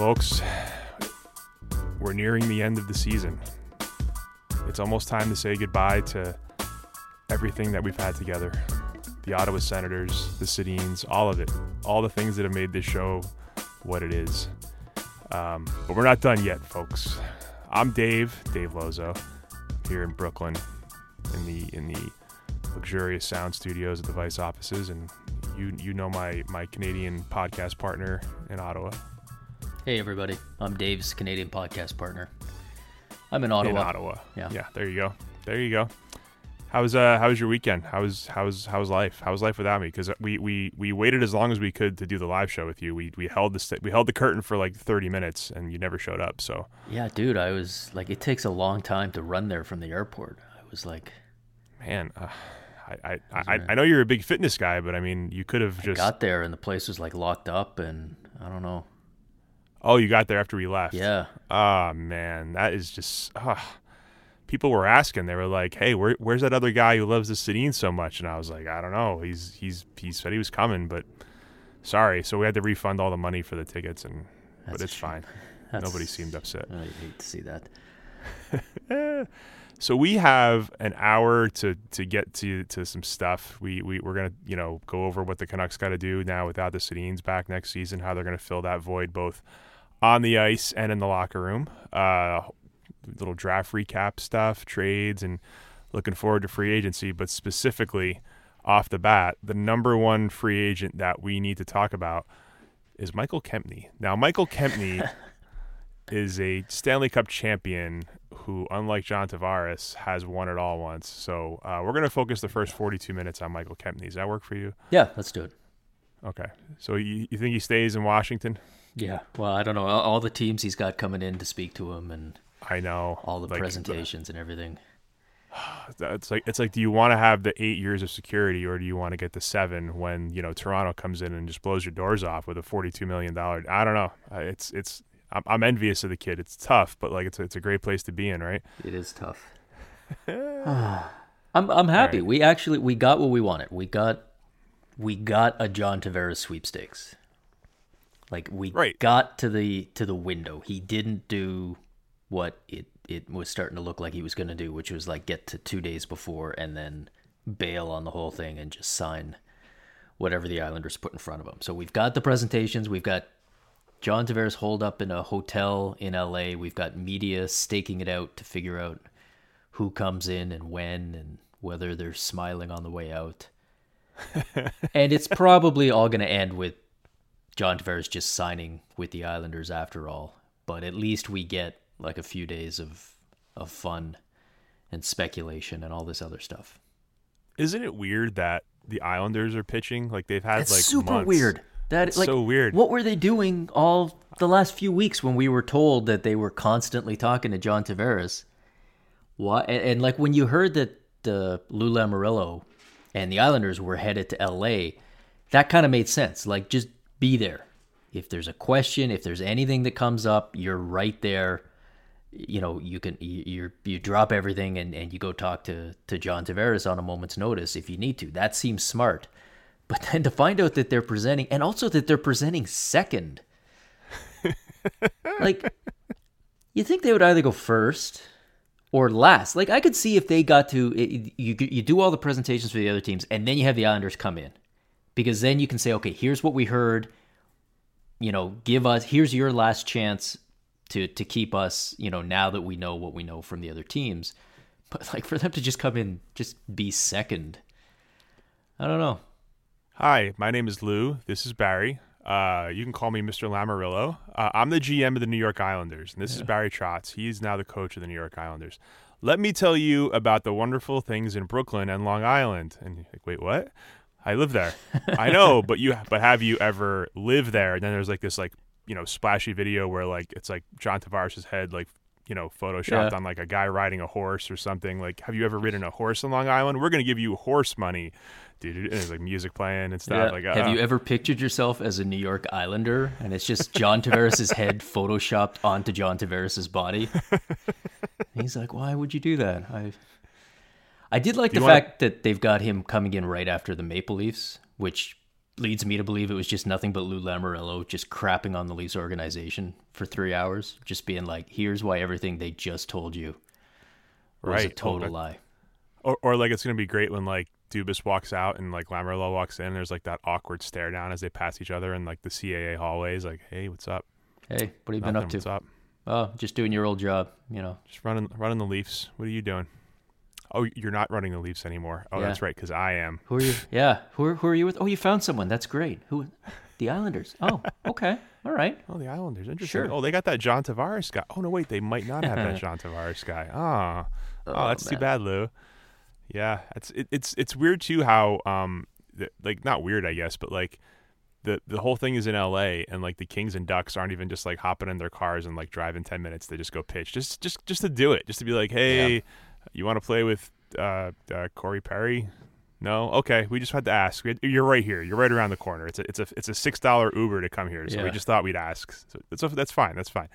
Folks, we're nearing the end of the season. It's almost time to say goodbye to everything that we've had together the Ottawa Senators, the Sedins, all of it, all the things that have made this show what it is. Um, but we're not done yet, folks. I'm Dave, Dave Lozo, here in Brooklyn, in the in the luxurious sound studios at the Vice offices, and you you know my my Canadian podcast partner in Ottawa, Hey everybody, I'm Dave's Canadian podcast partner. I'm in Ottawa. in Ottawa. Yeah. yeah. There you go. There you go. How's uh how's your weekend? How's how's how's life? How's life without me? Because we, we we waited as long as we could to do the live show with you. We we held the st- we held the curtain for like thirty minutes, and you never showed up. So Yeah, dude, I was like, it takes a long time to run there from the airport. I was like, man, uh, I, I, I I know you're a big fitness guy, but I mean, you could have just got there and the place was like locked up, and I don't know. Oh, you got there after we left. Yeah, Ah man, that is just ah. people were asking. They were like, "Hey, where, where's that other guy who loves the Sedin so much?" And I was like, "I don't know. He's he's he said he was coming, but sorry." So we had to refund all the money for the tickets, and but it's fine. That's- Nobody seemed upset. I hate to see that. So we have an hour to to get to to some stuff. We we we're gonna you know go over what the Canucks got to do now without the Sedins back next season. How they're gonna fill that void both on the ice and in the locker room. Uh, little draft recap stuff, trades, and looking forward to free agency. But specifically, off the bat, the number one free agent that we need to talk about is Michael Kempny. Now, Michael Kempny is a Stanley Cup champion who, unlike John Tavares, has won it all once. So uh, we're going to focus the first 42 minutes on Michael Kempny. Does that work for you? Yeah, let's do it. Okay. So you, you think he stays in Washington? Yeah, well, I don't know all, the teams he's got coming in to speak to him and I know. all the Like, presentations and everything. It's like it's like, do you want to have the eight years of security, or do you want to get the seven when you know Toronto comes in and just blows your doors off with a forty-two million dollar? I don't know. It's it's I'm, I'm envious of the kid. It's tough, but like it's a, it's a great place to be in, right? It is tough. I'm I'm happy. right. We actually we got what we wanted. We got we got a John Tavares sweepstakes. Like we Right. got to the to the window. He didn't do what it it was starting to look like he was going to do, which was like get to 2 days before and then bail on the whole thing and just sign whatever the Islanders put in front of him. So we've got the presentations, we've got John Tavares holed up in a hotel in LA. We've got media staking it out to figure out who comes in and when and whether they're smiling on the way out. and it's probably all going to end with John Tavares just signing with the Islanders after all. But at least we get like a few days of of fun and speculation and all this other stuff. Isn't it weird that the Islanders are pitching like they've had It's like super months? weird. That It's like so weird. What were they doing all the last few weeks when we were told that they were constantly talking to John Tavares? Why? And, and like when you heard that the Lou Lamoriello and the Islanders were headed to L.A., that kind of made sense. Like just be there. If there's a question, if there's anything that comes up, you're right there. You know, you can you you drop everything and, and you go talk to to John Tavares on a moment's notice if you need to. That seems smart. But then to find out that they're presenting, and also that they're presenting second, like You think they would either go first or last? Like I could see if they got to you you do all the presentations for the other teams and then you have the Islanders come in. Because then you can say, "Okay, here's what we heard. You know, give us here's your last chance to to keep us, you know, now that we know what we know from the other teams." But like for them to just come in just be second. I don't know. Hi, my name is Lou. This is Barry. Uh, you can call me Mr. Lamoriello. Uh, I'm the GM of the New York Islanders, and this yeah. is Barry Trotz. He's now the coach of the New York Islanders. Let me tell you about the wonderful things in Brooklyn and Long Island. And you're like, wait, what? I live there. I know, but you, but have you ever lived there? And then there's like this, like you know, splashy video where like it's like John Tavares' head like you know, photoshopped yeah. on like a guy riding a horse or something. Like, have you ever ridden a horse in Long Island? We're going to give you horse money, dude. And there's like music playing and stuff. Yeah. Like, uh, have you ever pictured yourself as a New York Islander and it's just John Tavares' head photoshopped onto John Tavares' body? he's like, why would you do that? I, I did like the fact that they've got him coming in right after the Maple Leafs, which leads me to believe it was just nothing but Lou Lamoriello just crapping on the Leafs organization for three hours, just being like, "Here's why everything they just told you was right. a total oh, lie." Or, or like it's gonna be great when like Dubas walks out and like Lamoriello walks in. There's like that awkward stare down as they pass each other in like the CAA hallways. Like, hey, what's up? Hey, what have you Nothing, been up to? What's up? Oh, just doing your old job. You know, just running running the Leafs. What are you doing? Oh, you're not running the Leafs anymore. Oh, yeah. that's right, because I am. Who are you? Yeah, who are, who are you with? Oh, you found someone. That's great. Who? The Islanders. Oh, okay. All right. Oh, the Islanders. Interesting. Sure. Oh, they got that John Tavares guy. Oh no, wait, they might not have that John Tavares guy. Ah, oh, oh, that's man. too bad, Lou. Yeah, it's it, it's it's weird too how um like not weird I guess, but like the the whole thing is in L.A. and like the Kings and Ducks aren't even just like hopping in their cars and like driving ten minutes. They just go pitch just just just to do it, just to be like, hey. Yeah you want to play with uh, uh, Corey Perry? No, okay. We just had to ask. You're right here. You're right around the corner. It's a it's a it's a six dollar Uber to come here. So yeah. we just thought we'd ask. So that's that's fine. That's fine.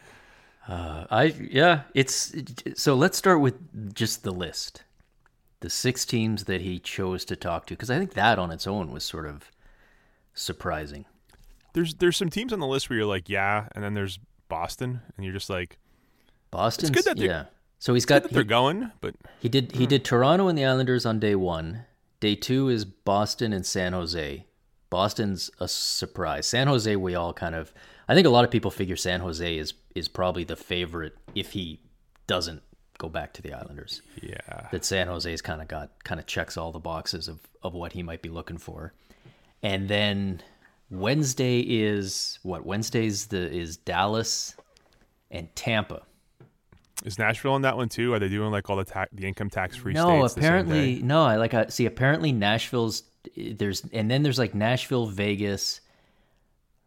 Uh, I yeah. It's so let's start with just the list, the six teams that he chose to talk to, because I think that on its own was sort of surprising. There's there's some teams on the list where you're like yeah, and then there's Boston, and you're just like Boston. It's good that yeah. So he's got they're going, but he did he hmm. did Toronto and the Islanders on day one. Day two is Boston and San Jose. Boston's a surprise. San Jose, we all kind of I think a lot of people figure San Jose is is probably the favorite if he doesn't go back to the Islanders. Yeah. That San Jose's kind of got kind of checks all the boxes of of what he might be looking for. And then Wednesday is what? Wednesday's the is Dallas and Tampa. Is Nashville in that one too? Are they doing like all the tax, the income tax free? No, apparently no. I like I see. Apparently Nashville's there's and then there's like Nashville, Vegas,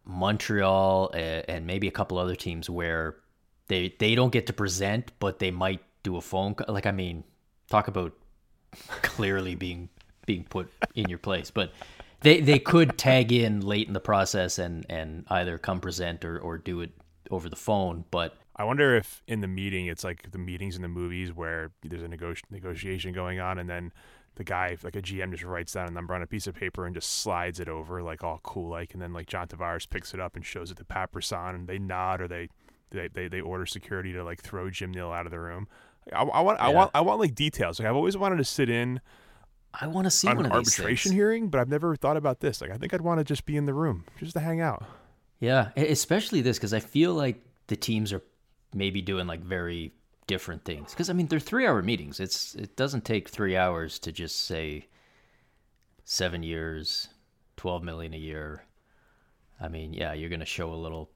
Montreal, uh, and maybe a couple other teams where they they don't get to present, but they might do a phone. Like I mean, talk about clearly being being put in your place, but they they could tag in late in the process and and either come present or or do it over the phone, but I wonder if in the meeting it's like the meetings in the movies where there's a nego- negotiation going on, and then the guy, like a GM, just writes down a number on a piece of paper and just slides it over, like all cool, like, and then like John Tavares picks it up and shows it to Pat Brisson, and they nod or they they, they, they order security to like throw Jim Nill out of the room. I, I want yeah. I want I want like details. Like I've always wanted to sit in. I want to see an arbitration hearing, but I've never thought about this. Like I think I'd want to just be in the room, just to hang out. Yeah, especially this because I feel like the teams are maybe doing like very different things. Because I mean, they're three-hour meetings. It's it doesn't take three hours to just say seven years, twelve million a year. I mean, yeah, you're gonna show a little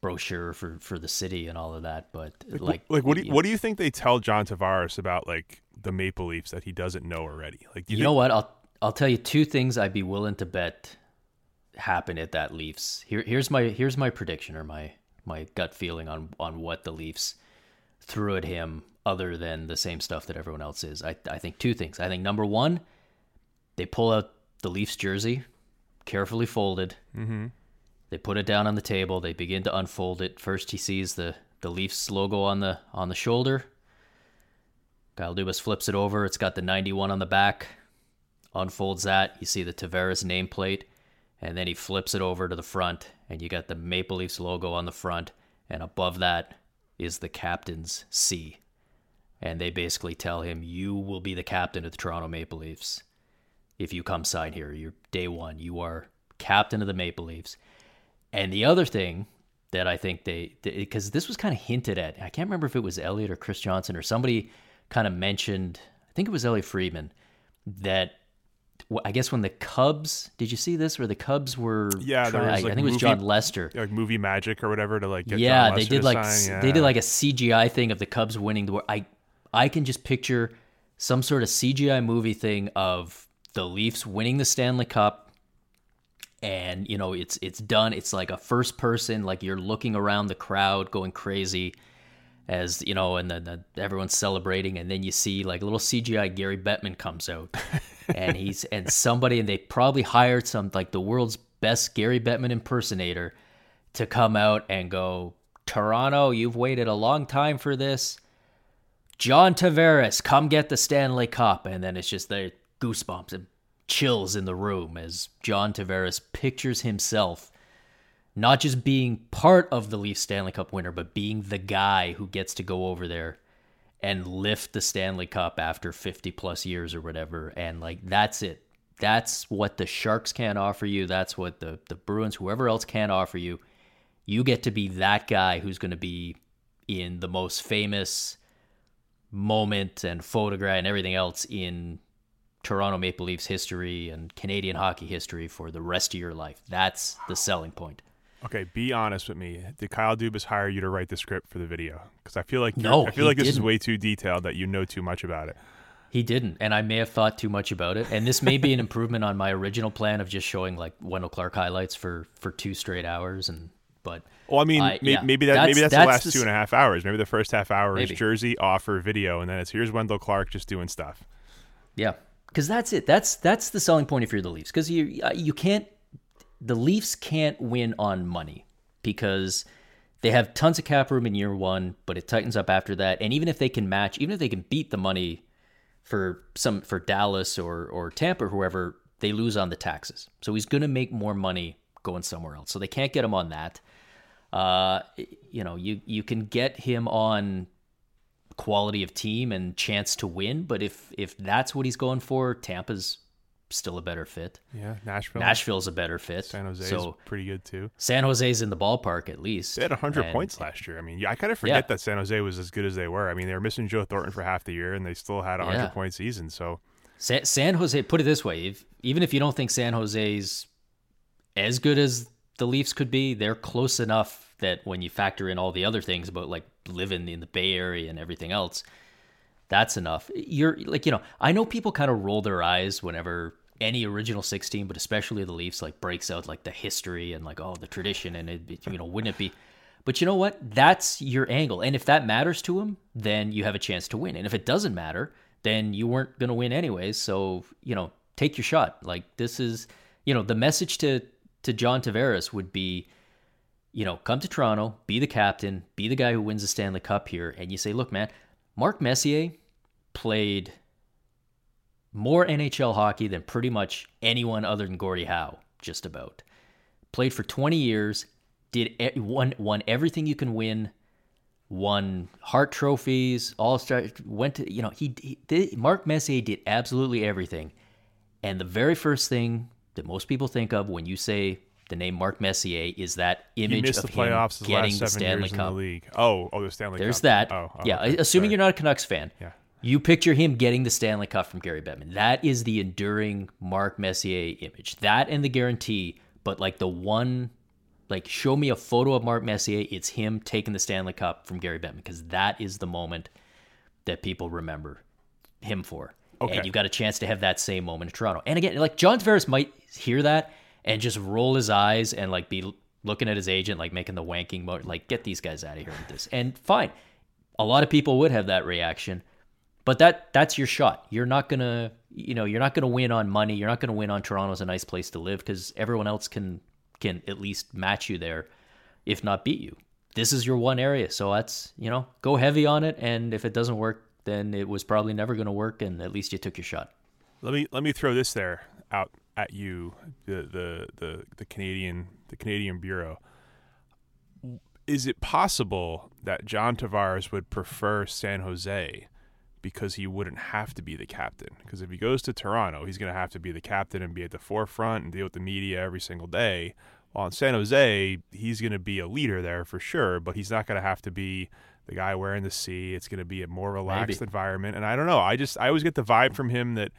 brochure for for the city and all of that, but like like, like what do you, what do you think they tell John Tavares about like the Maple Leafs that he doesn't know already? Like, you, you know what? I'll I'll tell you two things I'd be willing to bet happen at that Leafs. Here here's my here's my prediction or my my gut feeling on on what the Leafs threw at him other than the same stuff that everyone else is. I I think two things. I think number one, they pull out the Leafs jersey, carefully folded. Mm-hmm. They put it down on the table. They begin to unfold it. First, he sees the the Leafs logo on the on the shoulder. Kyle Dubas flips it over. It's got the 91 on the back. Unfolds that. You see the Tavares nameplate and then he flips it over to the front and you got the Maple Leafs logo on the front and above that is the captain's C. And they basically tell him, You will be the captain of the Toronto Maple Leafs if you come sign here. You're day one. You are captain of the Maple Leafs. And the other thing that I think they, because this was kind of hinted at, I can't remember if it was Elliotte or Chris Johnston or somebody kind of mentioned, I think it was Elliotte Friedman, that I guess when the Cubs, did you see this? Where the Cubs were, yeah, trying, was like I think it was Jon Lester, like movie magic or whatever to like get yeah, they did like sign. Yeah. they did like a CGI thing of the Cubs winning. The I I can just picture some sort of CGI movie thing of the Leafs winning the Stanley Cup, and you know it's it's done. It's like a first person, like you're looking around the crowd going crazy, as you know, and then the, everyone's celebrating, and then you see like little CGI Gary Bettman comes out, and he's and somebody, and they probably hired some like the world's best Gary Bettman impersonator to come out and go, Toronto, you've waited a long time for this. John Tavares, come get the Stanley Cup. And then it's just the goosebumps and chills in the room as John Tavares pictures himself not just being part of the Leaf Stanley Cup winner, but being the guy who gets to go over there and lift the Stanley Cup after 50 plus years or whatever. And like, that's it. That's what the Sharks can't offer you. That's what the, the Bruins, whoever else can offer you. You get to be that guy who's going to be in the most famous moment and photograph and everything else in Toronto Maple Leafs history and Canadian hockey history for the rest of your life. That's the selling point. Okay, be honest with me. Did Kyle Dubas hire you to write the script for the video? Because I feel like No, I feel like this is didn't. way too detailed that you know too much about it. He didn't, and I may have thought too much about it. And this may be an improvement on my original plan of just showing like Wendell Clark highlights for for two straight hours. And but Well, I mean, I- may- yeah, maybe that that's- maybe that's, that's the last the two and a half hours. Maybe the first half hour Maybe. is Jersey offer video, and then it's here's Wendell Clark just doing stuff. Yeah, because that's it. That's that's the selling point if you're the Leafs. Because you uh, you can't the Leafs can't win on money because they have tons of cap room in year one, but it tightens up after that. And even if they can match, even if they can beat the money for some for Dallas or or Tampa or whoever, they lose on the taxes. So he's going to make more money going somewhere else. So they can't get him on that. Uh, you know, you you can get him on quality of team and chance to win, but if if that's what he's going for, Tampa's still a better fit. Yeah, Nashville, Nashville's a better fit. San Jose so is pretty good too. San Jose's in the ballpark at least. They had 100 And- points last year. I mean, I kind of forget Yeah. that San Jose was as good as they were. I mean, they were missing Joe Thornton for half the year, and they still had a 100 Yeah. point season. So San, San Jose, put it this way, if, even if you don't think San Jose's as good as the Leafs could be, they're close enough that when you factor in all the other things about like living in the Bay Area and everything else, that's enough. You're like, you know, I know people kind of roll their eyes whenever any original 16, but especially the Leafs like breaks out like the history and like, oh, the tradition and it, you know, wouldn't it be? But you know what? That's your angle. And if that matters to him, then you have a chance to win. And if it doesn't matter, then you weren't going to win anyways. So, you know, take your shot. Like this is, you know, the message to to John Tavares would be, you know, come to Toronto, be the captain, be the guy who wins the Stanley Cup here, and you say, look, man, Mark Messier played more NHL hockey than pretty much anyone other than Gordie Howe, just about. Played for 20 years, did won won everything you can win, won Hart trophies, All Star, went to you know he, he did, Mark Messier did absolutely everything, and the very first thing that most people think of when you say the name Mark Messier is that image of the him getting the Stanley Cup. the league. Oh, oh, the Stanley There's Cup. that. Oh, oh, yeah, okay. assuming Sorry. you're not a Canucks fan. Yeah. You picture him getting the Stanley Cup from Gary Bettman. That is the enduring Mark Messier image. That and the guarantee, but like the one, like show me a photo of Mark Messier. It's him taking the Stanley Cup from Gary Bettman because that is the moment that people remember him for. Okay. And you got a chance to have that same moment in Toronto. And again, like John Tavares might hear that and just roll his eyes and like be looking at his agent, like making the wanking mo like get these guys out of here with this. And fine, a lot of people would have that reaction, but that that's your shot. You're not gonna, you know, you're not gonna win on money. You're not gonna win on Toronto's a nice place to live because everyone else can can at least match you there, if not beat you. This is your one area, so that's you know go heavy on it. And if it doesn't work, then it was probably never gonna work, and at least you took your shot. Let me let me throw this there out at you, the the the, the Canadian the Canadian Bureau. is it possible that John Tavares would prefer San Jose because he wouldn't have to be the captain? Because if he goes to Toronto, he's going to have to be the captain and be at the forefront and deal with the media every single day. While in San Jose, he's going to be a leader there for sure, but he's not going to have to be the guy wearing the C. It's going to be a more relaxed Maybe. environment. And I don't know. I just I always get the vibe from him that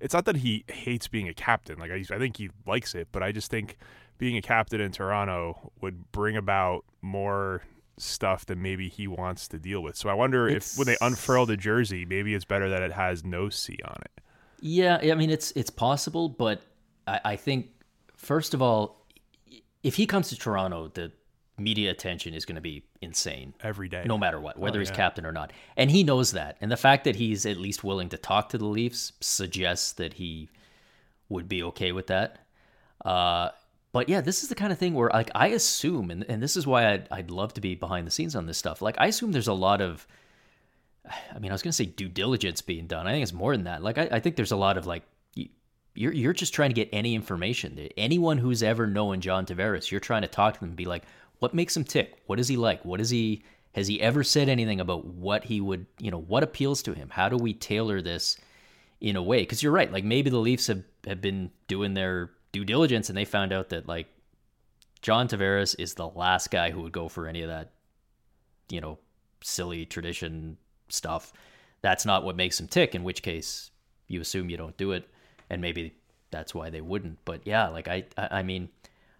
it's not that he hates being a captain. Like I, I think he likes it, but I just think being a captain in Toronto would bring about more stuff that maybe he wants to deal with. So I wonder if when they unfurl the jersey, maybe it's better that it has no C on it. Yeah, I mean it's it's possible, but I, I think first of all, if he comes to Toronto, the media attention is going to be insane Every day. no matter what, whether Oh, he's captain or not. And he knows that. And the fact that he's at least willing to talk to the Leafs suggests that he would be okay with that. Uh, but yeah, this is the kind of thing where like I assume, and, and this is why I'd, I'd love to be behind the scenes on this stuff. Like I assume there's a lot of, I mean, I was going to say due diligence being done. I think it's more than that. Like I, I think there's a lot of like, you're, you're just trying to get any information. Anyone who's ever known John Tavares, you're trying to talk to them and be like, what makes him tick? What is he like? What is he? Has he ever said anything about what he would, you know, what appeals to him? How do we tailor this in a way? Because you're right. Like maybe the Leafs have, have been doing their due diligence and they found out that like John Tavares is the last guy who would go for any of that, you know, silly tradition stuff. That's not what makes him tick, in which case you assume you don't do it. And maybe that's why they wouldn't. But yeah, like I, I I mean,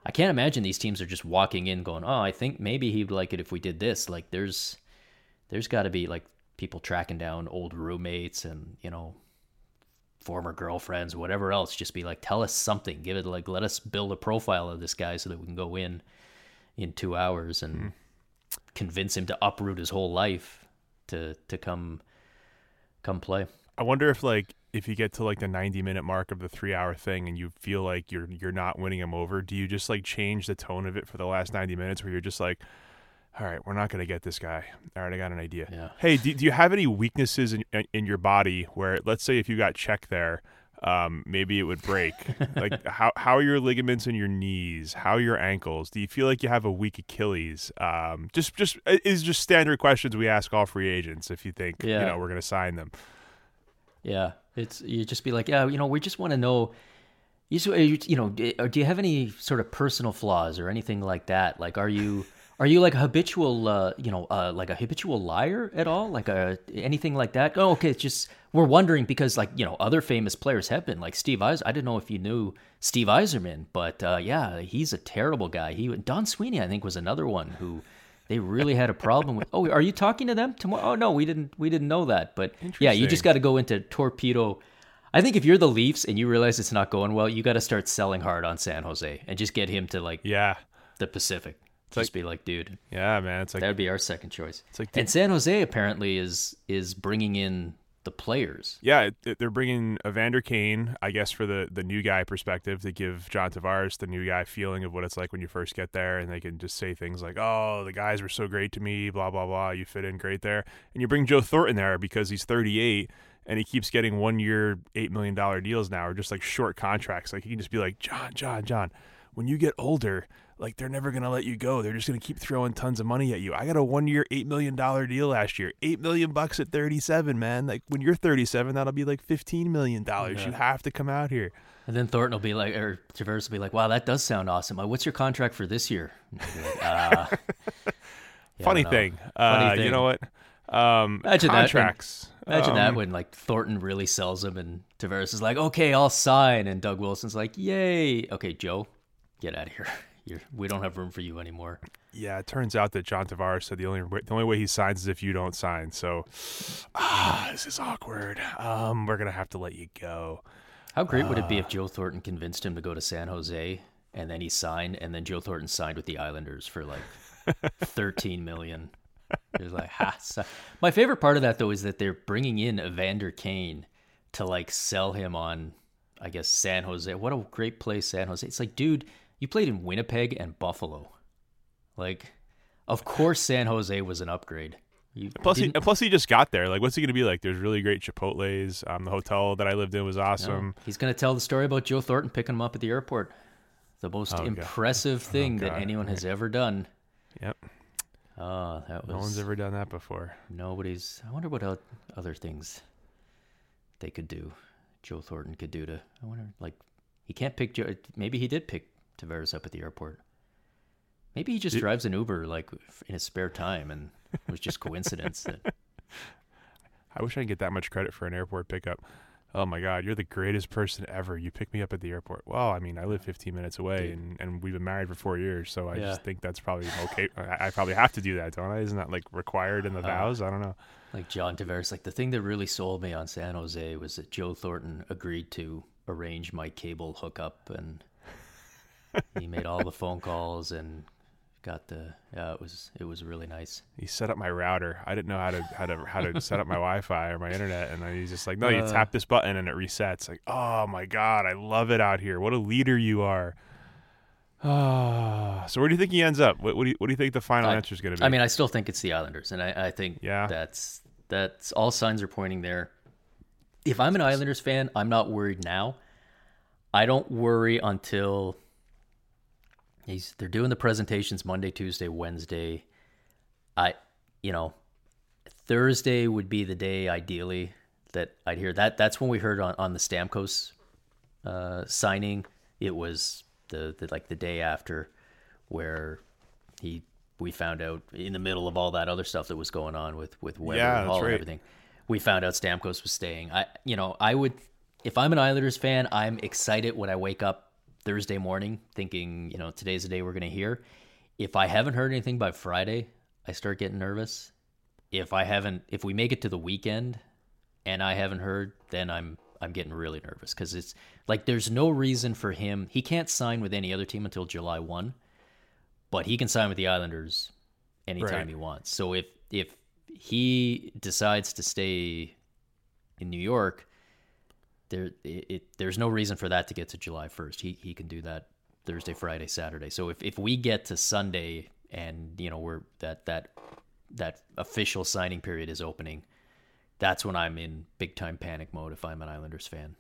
I can't imagine these teams are just walking in going, oh, I think maybe he'd like it if we did this. Like there's, there's got to be like people tracking down old roommates and, you know, former girlfriends, whatever else. Just be like, tell us something. Give it like, let us build a profile of this guy so that we can go in in two hours and hmm. convince him to uproot his whole life to to come come play. I wonder if like if you get to like the 90 minute mark of the 3 hour thing and you feel like you're you're not winning him over, do you just like change the tone of it for the last 90 minutes where you're just like all right, we're not going to get this guy. All right, I got an idea. Yeah. Hey, do, do you have any weaknesses in in your body where let's say if you got checked there, um, maybe it would break. like how how are your ligaments in your knees? How are your ankles? Do you feel like you have a weak Achilles? Um, just just is just standard questions we ask all free agents if you think you know we're going to sign them. Yeah, it's you just be like, yeah, you know, we just want to know. You, so you know, do you have any sort of personal flaws or anything like that? Like, are you are you like a habitual, uh, you know, uh, like a habitual liar at all? Like a anything like that? Oh, okay, it's just we're wondering because like you know other famous players have been like Steve Eis. I didn't know if you knew Steve Yzerman, but uh, yeah, he's a terrible guy. He Don Sweeney, I think, was another one who. They really had a problem with. Oh, are you talking to them tomorrow? Oh no, we didn't. We didn't know that. But yeah, you just got to go into torpedo. I think if you're the Leafs and you realize it's not going well, you got to start selling hard on San Jose and just get him to like Yeah. the Pacific. It's just like- be like, dude, Yeah, man. It's like that would be our second choice. It's like and San Jose apparently is is bringing in the players. yeah, they're bringing Evander Kane, I guess, for the the new guy perspective to give John Tavares the new guy feeling of what it's like when you first get there, and they can just say things like, "Oh, the guys were so great to me," blah blah blah. You fit in great there, and you bring Joe Thornton there because he's 38 and he keeps getting one year, eight million dollar deals now, or just like short contracts. Like he can just be like, John, John, John, when you get older. Like they're never gonna let you go. They're just gonna keep throwing tons of money at you. I got a one-year, eight million dollar deal last year. Eight million bucks at thirty-seven, man. Like when you're thirty-seven, that'll be like fifteen million dollars. You have to come out here. And then Thornton will be like, or Tavares will be like, wow, that does sound awesome. What's your contract for this year? And he'll be like, "Uh, yeah, Funny thing. Uh, Funny You know what? Um, Imagine that contracts. Imagine Um, that when like Thornton really sells him and Tavares is like, okay, I'll sign, and Doug Wilson's like, yay, okay, Joe, get out of here. You're, we don't have room for you anymore. Yeah, it turns out that John Tavares said the only way, the only way he signs is if you don't sign. So, ah, this is awkward. Um, we're gonna have to let you go. How great would it be if Joe Thornton convinced him to go to San Jose and then he signed, and then Joe Thornton signed with the Islanders for like thirteen million? It was like, ha. So. My favorite part of that though is that they're bringing in Evander Kane to like sell him on, I guess San Jose. What a great place San Jose. It's like, dude, you played in Winnipeg and Buffalo. Like, of course San Jose was an upgrade. You Plus, he, plus he just got there. Like, what's he gonna be like? There's really great Chipotle's. Um, the hotel that I lived in was awesome. He's going to tell the story about Joe Thornton picking him up at the airport. The most Oh, God. impressive thing that anyone has ever done. Yep. Oh, that was No one's ever done that before. nobody's. I wonder what other things they could do. Joe Thornton could do to. I wonder, like, he can't pick. Joe, maybe he did pick Tavares up at the airport. Maybe he just Did- drives an Uber like in his spare time, and it was just coincidence that. I wish I could get that much credit for an airport pickup. Oh my God, you're the greatest person ever. You picked me up at the airport. Well, I mean, I live 15 minutes away, Dude. and, and we've been married for four years, so I Yeah. just think that's probably okay. I, I probably have to do that, don't I? Isn't that like required in the Uh, vows? I don't know. Like John Tavares, like the thing that really sold me on San Jose was that Joe Thornton agreed to arrange my cable hookup, and he made all the phone calls and got the. Yeah, it was it was really nice. He set up my router. I didn't know how to how to how to set up my Wi-Fi or my internet, and he's just like, "No, you Uh. tap this button and it resets." Like, oh my God, I love it out here. What a leader you are. Ah, so where do you think he ends up? What, what do you what do you think the final answer is going to be? I mean, I still think it's the Islanders, and I, I think Yeah. that's that's all signs are pointing there. If I'm an Islanders fan, I'm not worried now. I don't worry until he's they're doing the presentations Monday, Tuesday, Wednesday. I you know, Thursday would be the day ideally that I'd hear that. That's when we heard on, on the Stamkos uh, signing. It was the, the like the day after where he we found out in the middle of all that other stuff that was going on with with Weber Yeah, and Hall and everything. We found out Stamkos was staying. I you know I would if I'm an Islanders fan, I'm excited when I wake up Thursday morning thinking you know today's the day we're gonna hear. If I haven't heard anything by Friday, I start getting nervous. If I haven't, if we make it to the weekend and I haven't heard, then I'm I'm getting really nervous because it's like there's no reason for him. He can't sign with any other team until July one, but he can sign with the Islanders anytime Right. he wants. So if if he decides to stay in New York, there it, it there's no reason for that to get to July first. He he can do that Thursday, Friday, Saturday. So if if we get to Sunday and you know we're that that that official signing period is opening, that's when I'm in big time panic mode if I'm an Islanders fan.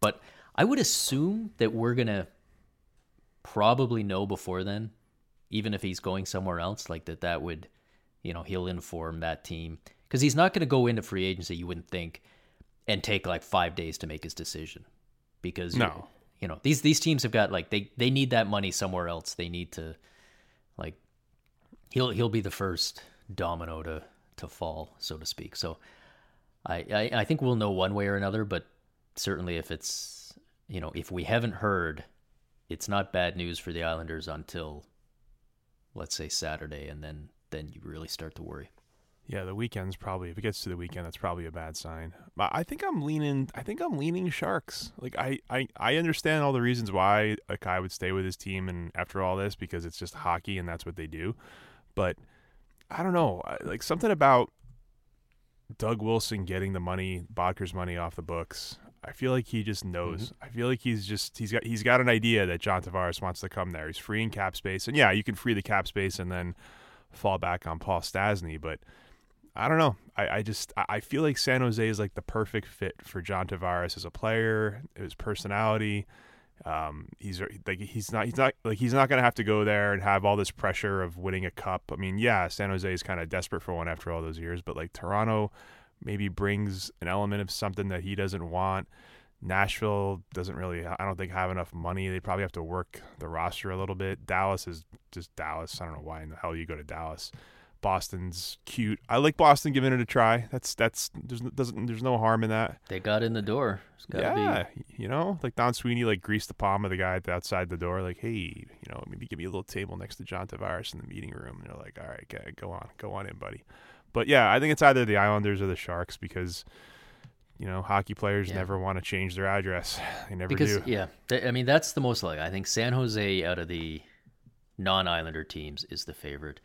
But I would assume that we're gonna probably know before then, even if he's going somewhere else, like that that would, you know, he'll inform that team because he's not gonna go into free agency. You wouldn't think, and take like five days to make his decision, because you- No. you know these these teams have got like they they need that money somewhere else. They need to, like, he'll he'll be the first domino to to fall, so to speak. So, I, I I think we'll know one way or another, but certainly if it's you know if we haven't heard, it's not bad news for the Islanders until let's say Saturday, and then then you really start to worry. Yeah, the weekend's probably if it gets to the weekend, that's probably a bad sign. But I think I'm leaning. I think I'm leaning Sharks. Like I, I, I understand all the reasons why a guy would stay with his team, and after all this, because it's just hockey and that's what they do. But I don't know. Like something about Doug Wilson getting the money, Boedker's money off the books. I feel like he just knows. Mm-hmm. I feel like he's just he's got he's got an idea that John Tavares wants to come there. He's freeing cap space, and yeah, you can free the cap space and then fall back on Paul Stastny, but I don't know. I, I just I feel like San Jose is like the perfect fit for John Tavares as a player, his personality. Um, he's like he's not he's not like he's not gonna have to go there and have all this pressure of winning a cup. I mean, yeah, San Jose is kind of desperate for one after all those years, but like Toronto maybe brings an element of something that he doesn't want. Nashville doesn't really, I don't think, have enough money. They probably have to work the roster a little bit. Dallas is just Dallas. I don't know why in the hell you go to Dallas. Boston's cute. I like Boston giving it a try. That's that's there's no- doesn't there's no harm in that. They got in the door. It's gotta yeah, you know, like Don Sweeney like greased the palm of the guy at the outside the door. Like, hey, you know, maybe give me a little table next to John Tavares in the meeting room. And they're like, all right, okay, go on, go on in, buddy. But yeah, I think it's either the Islanders or the Sharks because you know hockey players Yeah. never want to change their address. They never because do. yeah, I mean that's the most likely. I think San Jose out of the non-Islander teams is the favorite.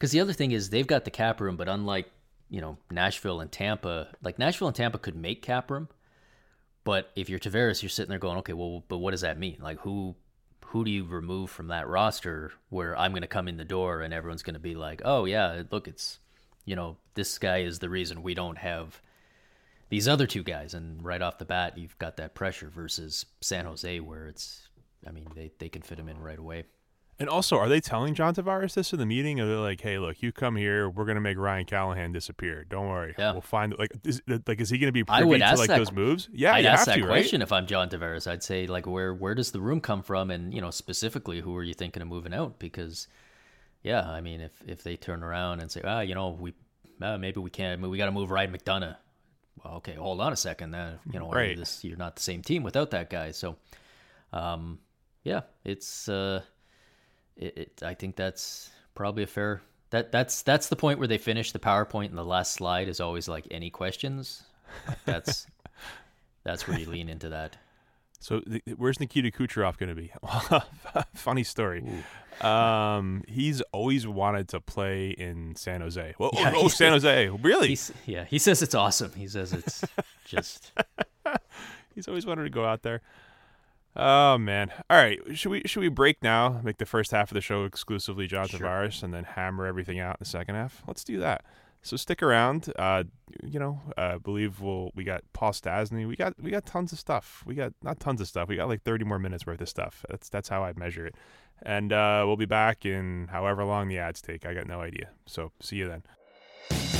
Because the other thing is they've got the cap room, but unlike you know Nashville and Tampa, like Nashville and Tampa could make cap room, but if you're Tavares, you're sitting there going, okay, well, but what does that mean? Like who who do you remove from that roster where I'm going to come in the door and everyone's going to be like, oh yeah, look, it's you know this guy is the reason we don't have these other two guys, and right off the bat, you've got that pressure versus San Jose, where it's, I mean, they, they can fit him in right away. And also, are they telling John Tavares this in the meeting? Are they like, "Hey, look, you come here, we're gonna make Ryan Callahan disappear. Don't worry, Yeah. we'll find like is, like is he gonna be I privy would to ask like that- those moves? Yeah, I'd ask that to, question right? if I'm John Tavares. I'd say like, where where does the room come from, and you know specifically who are you thinking of moving out? Because yeah, I mean, if if they turn around and say, ah, you know, we uh, maybe we can't, we got to move Ryan McDonagh. Well, okay, hold on a second. Then you know, Right. this you're not the same team without that guy. So, um, yeah, it's uh, it, it I think that's probably a fair. That that's that's the point where they finish the PowerPoint, and the last slide is always like any questions. Like, that's that's where you lean into that. So th- where's Nikita Kucherov going to be? Funny story. Um, he's always wanted to play in San Jose. Well, Yeah, oh, he's- San Jose, really? Yeah, he says it's awesome. He says it's just he's always wanted to go out there. Oh man! All right, should we should we break now? Make the first half of the show exclusively John Sure. Tavares, and then hammer everything out in the second half. Let's do that. So stick around. Uh, you know, uh, believe we'll we got Paul Stastny. We got we got tons of stuff. We got not tons of stuff. We got like thirty more minutes worth of stuff. That's that's how I measure it. And uh, we'll be back in however long the ads take. I got no idea. So see you then.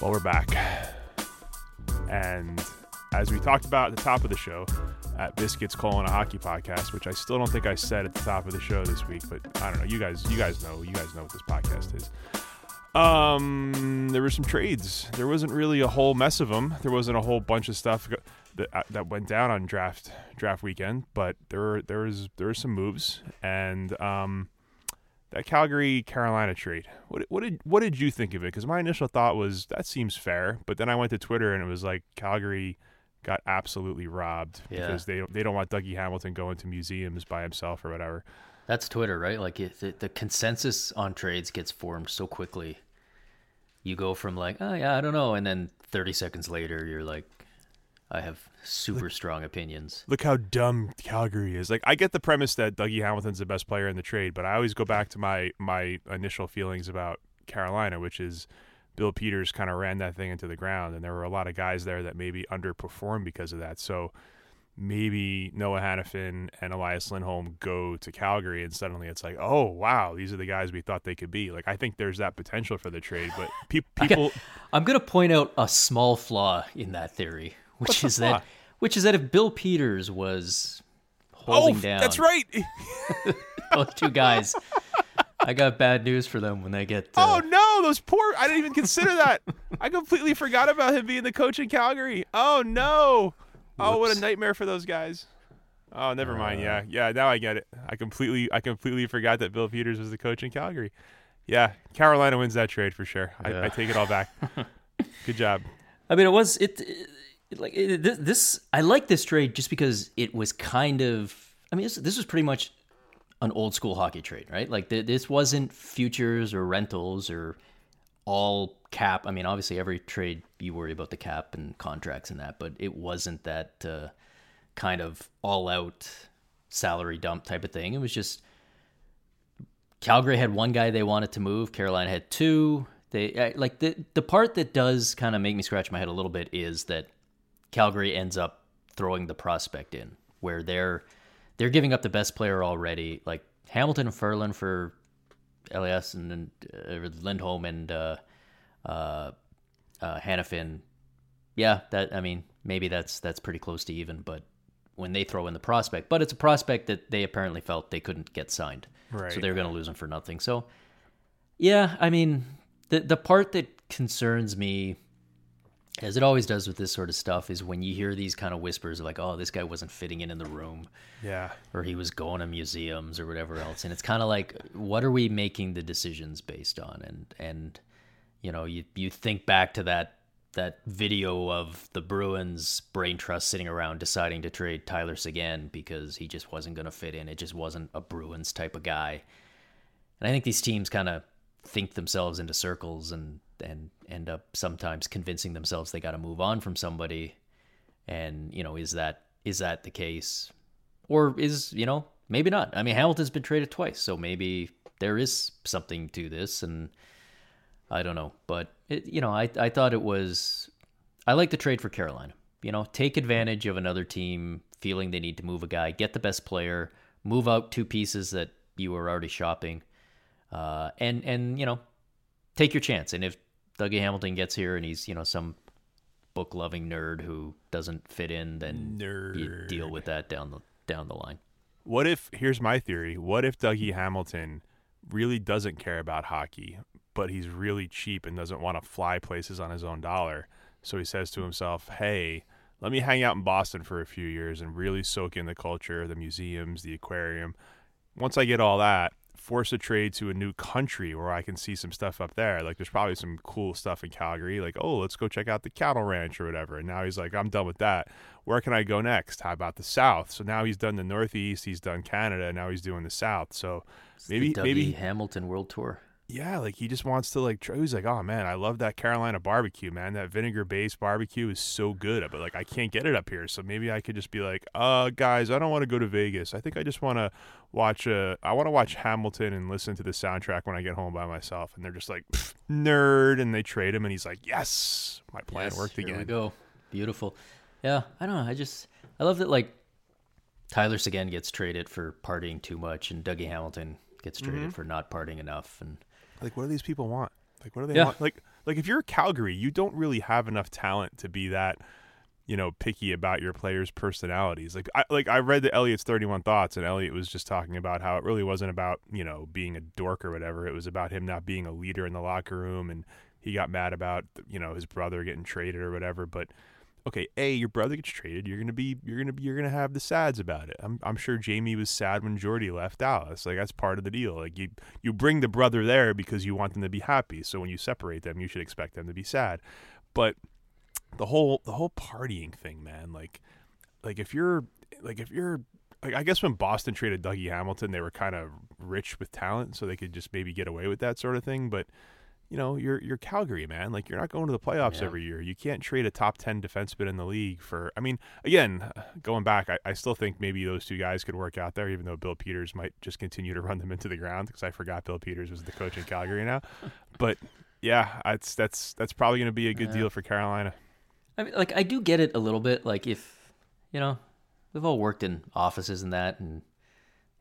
Well, we're back. And as we talked about at the top of the show, at Biscuits Colon a Hockey Podcast, which I still don't think I said at the top of the show this week, but I don't know. You guys, you guys know, you guys know what this podcast is. Um, there were some trades. There wasn't really a whole mess of them. There wasn't a whole bunch of stuff that uh, that went down on draft draft weekend, but there there was there were some moves and um that Calgary Carolina trade. What what did what did you think of it? Because my initial thought was that seems fair, but then I went to Twitter and it was like Calgary got absolutely robbed Yeah. because they don't they don't want Dougie Hamilton going to museums by himself or whatever. that's Twitter, right? Like it, the, the consensus on trades gets formed so quickly. You go from like, oh yeah, I don't know, and then 30 seconds later, you're like, I have super strong opinions. Look how dumb Calgary is. Like I get the premise that Dougie Hamilton's the best player in the trade, but I always go back to my my initial feelings about Carolina, which is Bill Peters kind of ran that thing into the ground, and there were a lot of guys there that maybe underperformed because of that. So maybe Noah Hanifin and Elias Lindholm go to Calgary, and suddenly it's like, oh wow, these are the guys we thought they could be. Like I think there's that potential for the trade, but pe- people. I'm gonna point out a small flaw in that theory, which is flaw? that which is that if Bill Peters was Oh, holding down that's right. those two guys, I got bad news for them when they get. Uh, Oh no, those poor! I didn't even consider that. I completely forgot about him being the coach in Calgary. Oh no! Oh, what a nightmare for those guys. Oh, never mind. Yeah, yeah. Now I get it. I completely, I completely forgot that Bill Peters was the coach in Calgary. Yeah, Carolina wins that trade for sure. I, Yeah. I take it all back. Good job. I mean, it was it, it like this, this. I like this trade just because it was kind of. I mean, this, this was pretty much an old school hockey trade, right? Like th- this wasn't futures or rentals or all cap. I mean, obviously, every trade you worry about the cap and contracts and that, but it wasn't that uh, kind of all out salary dump type of thing. It was just Calgary had one guy they wanted to move. Carolina had two. They like the the part that does kind of make me scratch my head a little bit is that Calgary ends up throwing the prospect in, where they're they're giving up the best player already. Like Hamilton and Ferland for Elias and, and uh, Lindholm and uh, uh, uh, Hanifin. Yeah, that I mean maybe that's that's pretty close to even, but when they throw in the prospect, but it's a prospect that they apparently felt they couldn't get signed, Right. so they're going to lose him for nothing. So, yeah, I mean the the part that concerns me, as it always does with this sort of stuff, is when you hear these kind of whispers of like, "Oh, this guy wasn't fitting in in the room," Yeah. or he was going to museums or whatever else, and it's kind of like, what are we making the decisions based on? And and you know, you you think back to that that video of the Bruins brain trust sitting around deciding to trade Tyler Seguin because he just wasn't going to fit in. It just wasn't a Bruins type of guy. And I think these teams kind of think themselves into circles and and end up sometimes convincing themselves they got to move on from somebody. And you know, is that is that the case, or is you know maybe not? I mean, Hamilton's been traded twice, so maybe there is something to this, and I don't know. But it, you know, I I thought it was I like the trade for Carolina. You know, take advantage of another team feeling they need to move a guy, get the best player, move out two pieces that you were already shopping, uh, and and you know, take your chance. And if Dougie Hamilton gets here and he's you know some book loving nerd who doesn't fit in, then you deal with that down the down the line. What if here's my theory. What if Dougie Hamilton really doesn't care about hockey, but he's really cheap and doesn't want to fly places on his own dollar? So he says to himself, "Hey, let me hang out in Boston for a few years and really soak in the culture, the museums, the aquarium. Once I get all that, force a trade to a new country where I can see some stuff up there. Like there's probably some cool stuff in Calgary. Like, oh, let's go check out the cattle ranch or whatever. And now he's like, I'm done with that. Where can I go next? How about the South? So now he's done the Northeast, he's done Canada, now he's doing the South. So maybe the maybe Hamilton World Tour. Yeah, like he just wants to like try. He's like, oh man, I love that Carolina barbecue, man. That vinegar based barbecue is so good, but like I can't get it up here. So maybe I could just be like, uh, guys, I don't want to go to Vegas. I think I just want to watch. Uh, I want to watch Hamilton and listen to the soundtrack when I get home by myself. And they're just like, nerd, and they trade him, and he's like, yes, my plan Yes, worked here again. we go. Beautiful. Yeah, I don't know. I just I love that like Tyler Seguin gets traded for partying too much, and Dougie Hamilton gets traded Mm-hmm. for not partying enough. And Like, what do these people want? Like, what do they Yeah. want? Like, like if you're Calgary, you don't really have enough talent to be that, you know, picky about your players' personalities. Like, I like I read the Elliotte's 31 Thoughts, and Elliotte was just talking about how it really wasn't about you know being a dork or whatever. It was about him not being a leader in the locker room, and he got mad about you know his brother getting traded or whatever. But okay, a your brother gets traded, you're gonna be you're gonna be you're gonna have the sads about it. I'm I'm sure Jamie was sad when Jordy left Dallas. Like that's part of the deal. Like you you bring the brother there because you want them to be happy. So when you separate them, you should expect them to be sad. But the whole the whole partying thing, man. Like like if you're like if you're like, I guess when Boston traded Dougie Hamilton, they were kind of rich with talent, so they could just maybe get away with that sort of thing. But you know, you're you're Calgary, man. Like you're not going to the playoffs Yeah. every year. You can't trade a top ten defenseman in the league for. I mean, again, going back, I, I still think maybe those two guys could work out there, even though Bill Peters might just continue to run them into the ground because I forgot Bill Peters was the coach in Calgary now. But yeah, that's that's that's probably going to be a good deal for Carolina. I mean, like I do get it a little bit. Like if you know, we've all worked in offices and that, and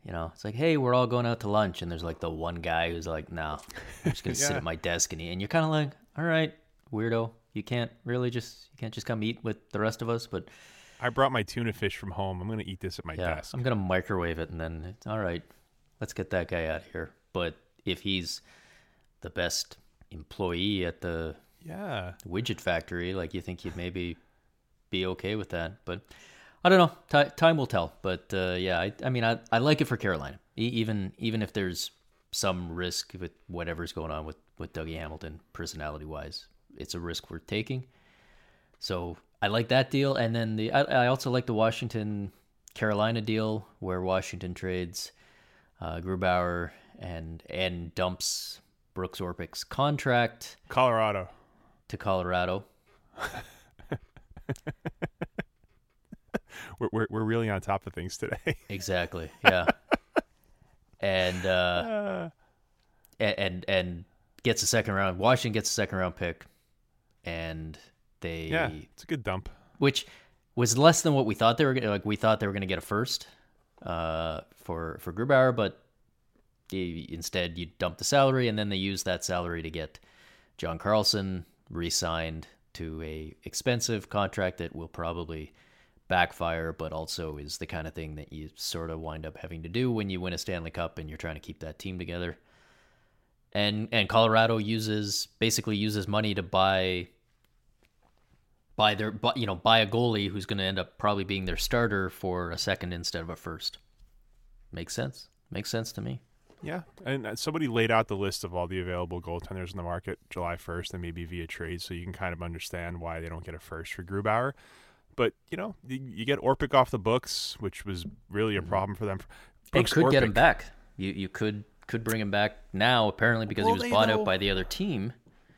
you know, it's like, hey, we're all going out to lunch, and there's like the one guy who's like, no, I'm just gonna sit at my desk, and, and you're kind of like, all right, weirdo, you can't really just you can't just come eat with the rest of us, but I brought my tuna fish from home. I'm going to eat this at my yeah, desk. I'm gonna microwave it, and then it's all right. Let's get that guy out of here. But if he's the best employee at the Yeah. widget factory, like you think you'd maybe be okay with that. But I don't know. Ti time will tell. But uh, yeah, I, I mean, I, I like it for Carolina, e- even even if there's some risk with whatever's going on with with Dougie Hamilton, personality wise, it's a risk we're taking. So I like that deal, and then the I, I also like the Washington Carolina deal where Washington trades uh, Grubauer and and dumps Brooks Orpik's contract Colorado. to Colorado. We're, we're, we're really on top of things today. Exactly. Yeah. and uh a- and and gets a second round. Washington gets a second round pick, and they yeah, it's a good dump. which was less than what we thought they were gonna like. We thought they were gonna get a first uh for for Grubauer, but they, instead you dump the salary, and then they use that salary to get John Carlson re-signed to a expensive contract that will probably backfire, but also is the kind of thing that you sort of wind up having to do when you win a Stanley Cup and you're trying to keep that team together. And and Colorado uses basically uses money to buy buy their you know buy a goalie who's going to end up probably being their starter for a second instead of a first. Makes sense. Makes sense to me. Yeah, and uh, somebody laid out the list of all the available goaltenders in the market July 1st and maybe via trade, so you can kind of understand why they don't get a first for Grubauer. But you know, you, you get Orpik off the books, which was really a mm-hmm. problem for them. They Brooks could get him back. You you could could bring him back now apparently because Will he was bought though? out by the other team.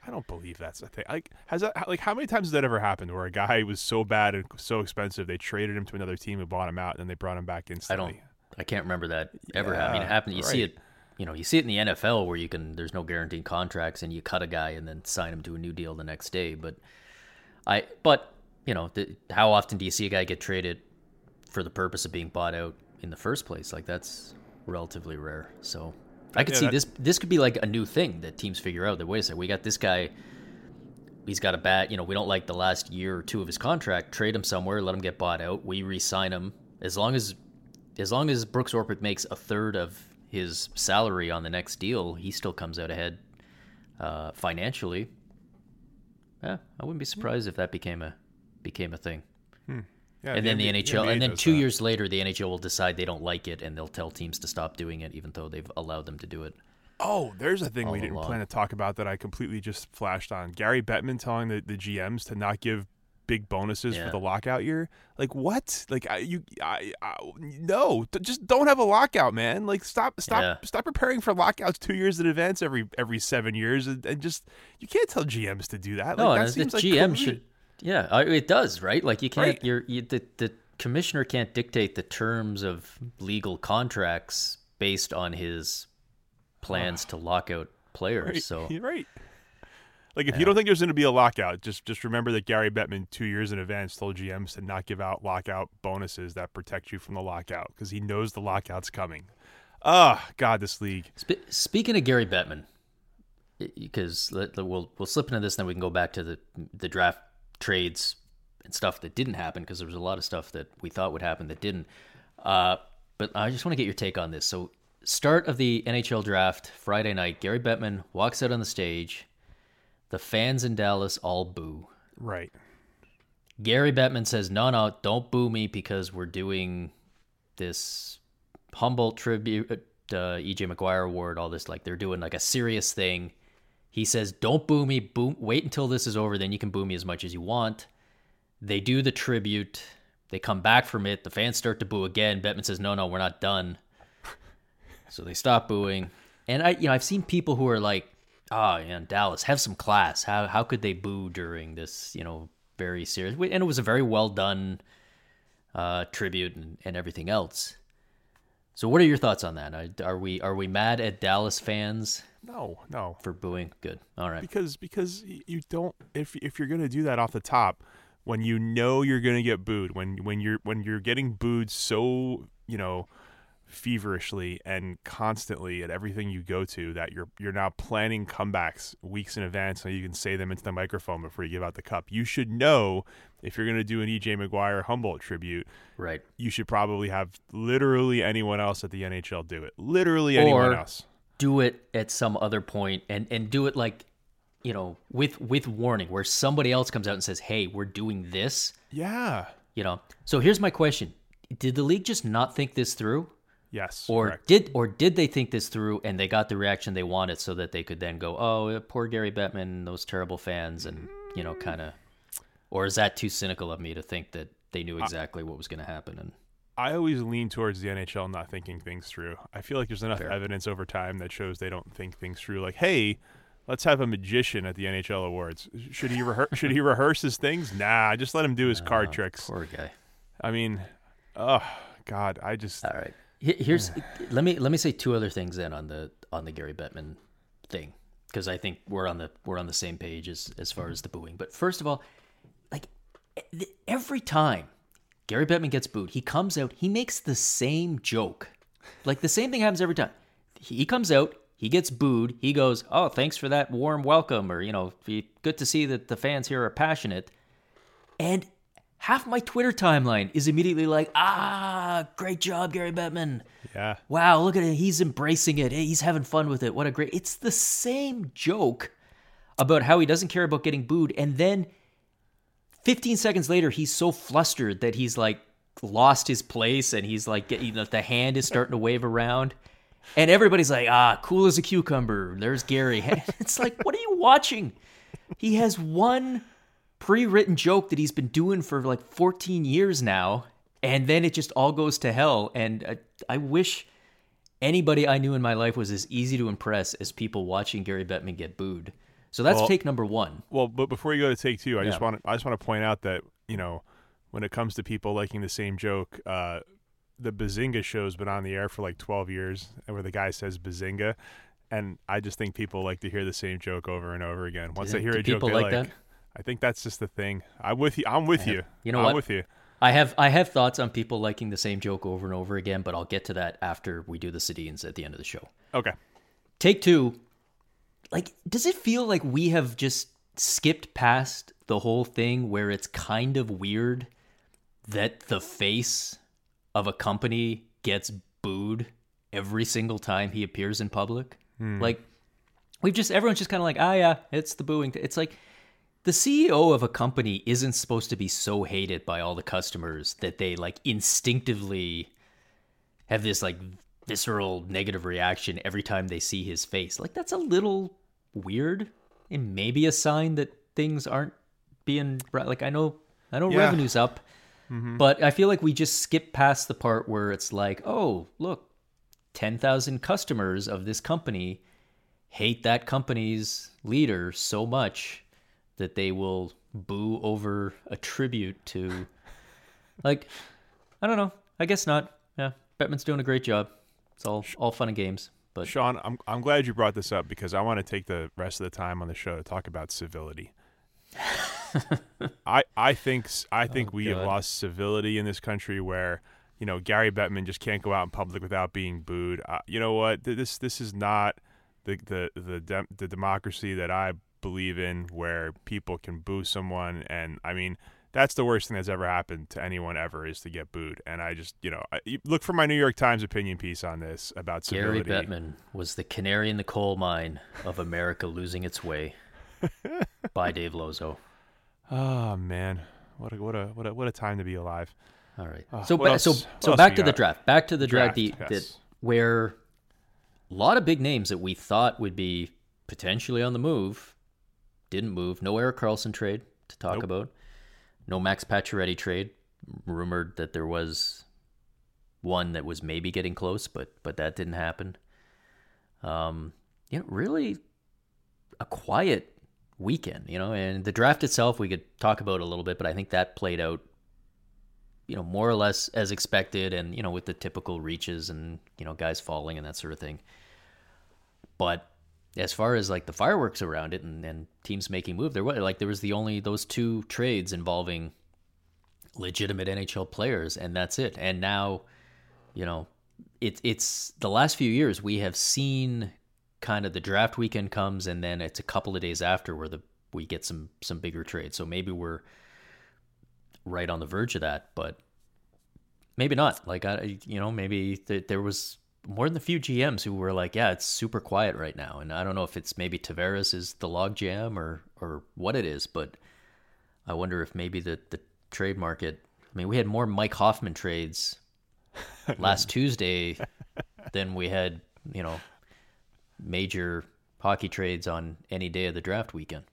I don't believe that's a thing. Like, has that like how many times has that ever happened where a guy was so bad and so expensive they traded him to another team and bought him out, and then they brought him back instantly? I don't. I can't remember that ever. happening. I mean, it happened. You see it. You know, you see it in the NFL where you can. There's no guaranteed contracts, and you cut a guy and then sign him to a new deal the next day. But I. But you know, the, how often do you see a guy get traded for the purpose of being bought out in the first place? Like that's relatively rare. So I could Yeah, see that- this. This could be like a new thing that teams figure out. That wait a second, we got this guy. He's got a bad, you know, we don't like the last year or two of his contract. Trade him somewhere, let him get bought out. We re-sign him as long as, as long as Brooks Orpik makes a third of his salary on the next deal, he still comes out ahead uh, financially. Yeah, I wouldn't be surprised if that became a became a thing. Hmm. Yeah, and then the NBA NHL, and then two that. years later, the NHL will decide they don't like it, and they'll tell teams to stop doing it, even though they've allowed them to do it. Oh, there's a thing we didn't along. plan to talk about that I completely just flashed on. Gary Bettman telling the, the GMs to not give big bonuses Yeah. for the lockout year. Like what? Like I, you, I, I no, d- just don't have a lockout, man. Like stop, stop, Yeah. stop preparing for lockouts two years in advance every every seven years, and, and just you can't tell GMs to do that. No, like, that and the like GM should. Yeah, it does, right? Like you can't. Right. You're you, the the commissioner can't dictate the terms of legal contracts based on his plans to lock out players. Right. So You're right. Like if you don't think there's going to be a lockout, just just remember that Gary Bettman two years in advance told GMs to not give out lockout bonuses that protect you from the lockout because he knows the lockout's coming. Ah, God, this league. Sp- speaking of Gary Bettman, because we'll we'll slip into this, and then we can go back to the the draft trades and stuff that didn't happen because there was a lot of stuff that we thought would happen that didn't. Uh, but I just want to get your take on this. So, start of the NHL draft Friday night, Gary Bettman walks out on the stage. The fans in Dallas all boo. Right. Gary Bettman says, "No, no, don't boo me because we're doing this Humboldt tribute, uh, EJ McGuire award, all this. Like they're doing like a serious thing." He says, "Don't boo me. Boo. Wait until this is over, then you can boo me as much as you want." They do the tribute. They come back from it. The fans start to boo again. Bettman says, "No, no, we're not done." So they stop booing. And I, you know, I've seen people who are like, "Oh, yeah, Dallas, have some class. How how could they boo during this, you know, very serious?" And it was a very well done uh, tribute and, and everything else. So, what are your thoughts on that? Are- Are we are we mad at Dallas fans No, no. for booing? Good. All right. Because because you don't if if you're going to do that off the top when you know you're going to get booed when when you're when you're getting booed so, you know, feverishly and constantly at everything you go to that you're you're now planning comebacks weeks in advance so you can say them into the microphone before you give out the cup. You should know if you're going to do an EJ McGuire Humboldt tribute, Right. you should probably have literally anyone else at the NHL do it. Literally anyone Or- else. do it at some other point and and do it like you know with with warning where somebody else comes out and says hey we're doing this Yeah. you know so here's my question did the league just not think this through Yes. or correct. did or did they think this through and they got the reaction they wanted so that they could then go oh poor Gary Bettman those terrible fans and you know kind of or is that too cynical of me to think that they knew exactly what was going to happen and I always lean towards the NHL not thinking things through. I feel like there's enough Fair. evidence over time that shows they don't think things through. Like, hey, let's have a magician at the NHL awards. Should he rehearse? should he rehearse his things? Nah, just let him do his card tricks. poor guy I mean, oh God, I just All right. He- Here's let me let me say two other things then on the on the Gary Bettman thing because I think we're on the we're on the same page as as far as the booing. But first of all, like every time Gary Bettman gets booed, he comes out, he makes the same joke. Like the same thing happens every time. He comes out, he gets booed, he goes, "Oh, thanks for that warm welcome," or you know, "Good to see that the fans here are passionate." And half my Twitter timeline is immediately like, ah, great job, Gary Bettman. yeah. Wow, look at it. He's embracing it. He's having fun with it. What a great. It's the same joke about how he doesn't care about getting booed. And then 15 seconds later, he's so flustered that he's like lost his place and he's like, you know, the hand is starting to wave around. And everybody's like, ah, cool as a cucumber. There's Gary. It's like, what are you watching? He has one pre written joke that he's been doing for like 14 years now. And then it just all goes to hell. And I, I wish anybody I knew in my life was as easy to impress as people watching Gary Bettman get booed. So that's Well- take number one. Well, but before you go to take two, I just want to I just want to point out that you know when it comes to people liking the same joke, uh, the Bazinga show's been on the air for like twelve years, and where the guy says Bazinga, and I just think people like to hear the same joke over and over again. Once they hear a joke, they like like. I think that's just the thing. I'm with you. I'm with you. You know I'm what? with you. I have I have thoughts on people liking the same joke over and over again, but I'll get to that after we do the Sedins at the end of the show. Okay. Take two. Like, does it feel like we have just skipped past the whole thing where it's kind of weird that the face of a company gets booed every single time he appears in public? Like, we've just, everyone's just kind of like, ah, yeah, it's the booing. It's like, the CEO of a company isn't supposed to be so hated by all the customers that they like instinctively have this like visceral negative reaction every time they see his face. Like that's a little weird and maybe a sign that things aren't being right. Like I know I know Yeah. revenue's up, mm-hmm. but I feel like we just skip past the part where it's like, "Oh, look, 10,000 customers of this company hate that company's leader so much that they will boo over a tribute to like I don't know. I guess not. Yeah, Bettman's doing a great job. It's all all fun and games. But Sean, I'm I'm glad you brought this up because I want to take the rest of the time on the show to talk about civility. I I think I think we have lost civility in this country where you know Gary Bettman just can't go out in public without being booed. Uh, you know what? This this is not the the the dem- the democracy that I believe in, where people can boo someone, and I mean. That's the worst thing that's ever happened to anyone ever is to get booed. And I just, you know, I, look for my New York Times opinion piece on this about Gary civility. Bettman was the canary in the coal mine of America losing its way. By Dave Lozo. Oh man, what a what a what a what a time to be alive. All right. Uh, so ba- so so back to the draft. Back to the draft, Draft, the, yes. that where a lot of big names that we thought would be potentially on the move didn't move. No Erik Karlsson trade to talk Nope. about. No Max Pacioretty trade. Rumored that there was one that was maybe getting close, but but that didn't happen. Um, you know, really a quiet weekend, you know, and the draft itself we could talk about a little bit, but I think that played out you know, more or less as expected and, you know, with the typical reaches and, you know, guys falling and that sort of thing. But as far as like the fireworks around it and, and teams making move, there was like there was the only those two trades involving legitimate NHL players and that's it. And now, you know, it's it's the last few years we have seen kind of the draft weekend comes and then it's a couple of days after where the we get some some bigger trades. So maybe we're right on the verge of that, but maybe not. Like I, you know, maybe th- there was more than a few GMs who were like, "Yeah, it's super quiet right now," and I don't know if it's maybe Tavares is the log jam or or what it is, but I wonder if maybe the the trade market. I mean, we had more Mike Hoffman trades last Tuesday than we had, you know, major hockey trades on any day of the draft weekend.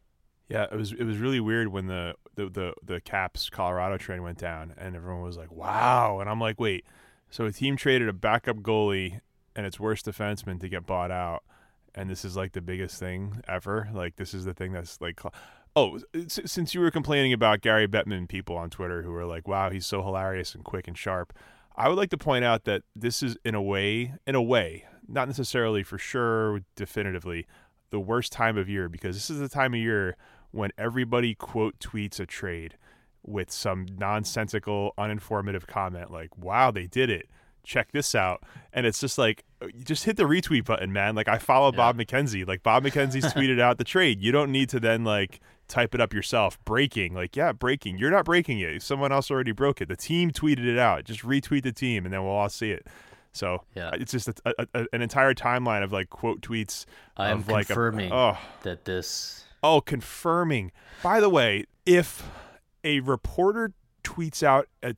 Yeah, it was it was really weird when the the the, the Caps Colorado train went down and everyone was like, "Wow!" And I'm like, "Wait, so a team traded a backup goalie and its worst defenseman to get bought out, and this is like the biggest thing ever? Like this is the thing that's like." Oh, since you were complaining about Gary Bettman people on Twitter who were like, "Wow, he's so hilarious and quick and sharp," I would like to point out that this is in a way, in a way, not necessarily for sure, definitively, the worst time of year because this is the time of year when everybody quote tweets a trade with some nonsensical, uninformative comment like, wow, they did it. Check this out. And it's just like, uh, you just hit the retweet button, man. Like, I follow Bob McKenzie. Like, Bob McKenzie's tweeted out the trade. You don't need to then, like, type it up yourself. Breaking. Like, yeah, breaking. You're not breaking it. Someone else already broke it. The team tweeted it out. Just retweet the team, and then we'll all see it. So Yeah. it's just a, a, a- an entire timeline of like quote tweets. I am of like confirming oh, that this Oh, confirming. By the way, if a reporter tweets out a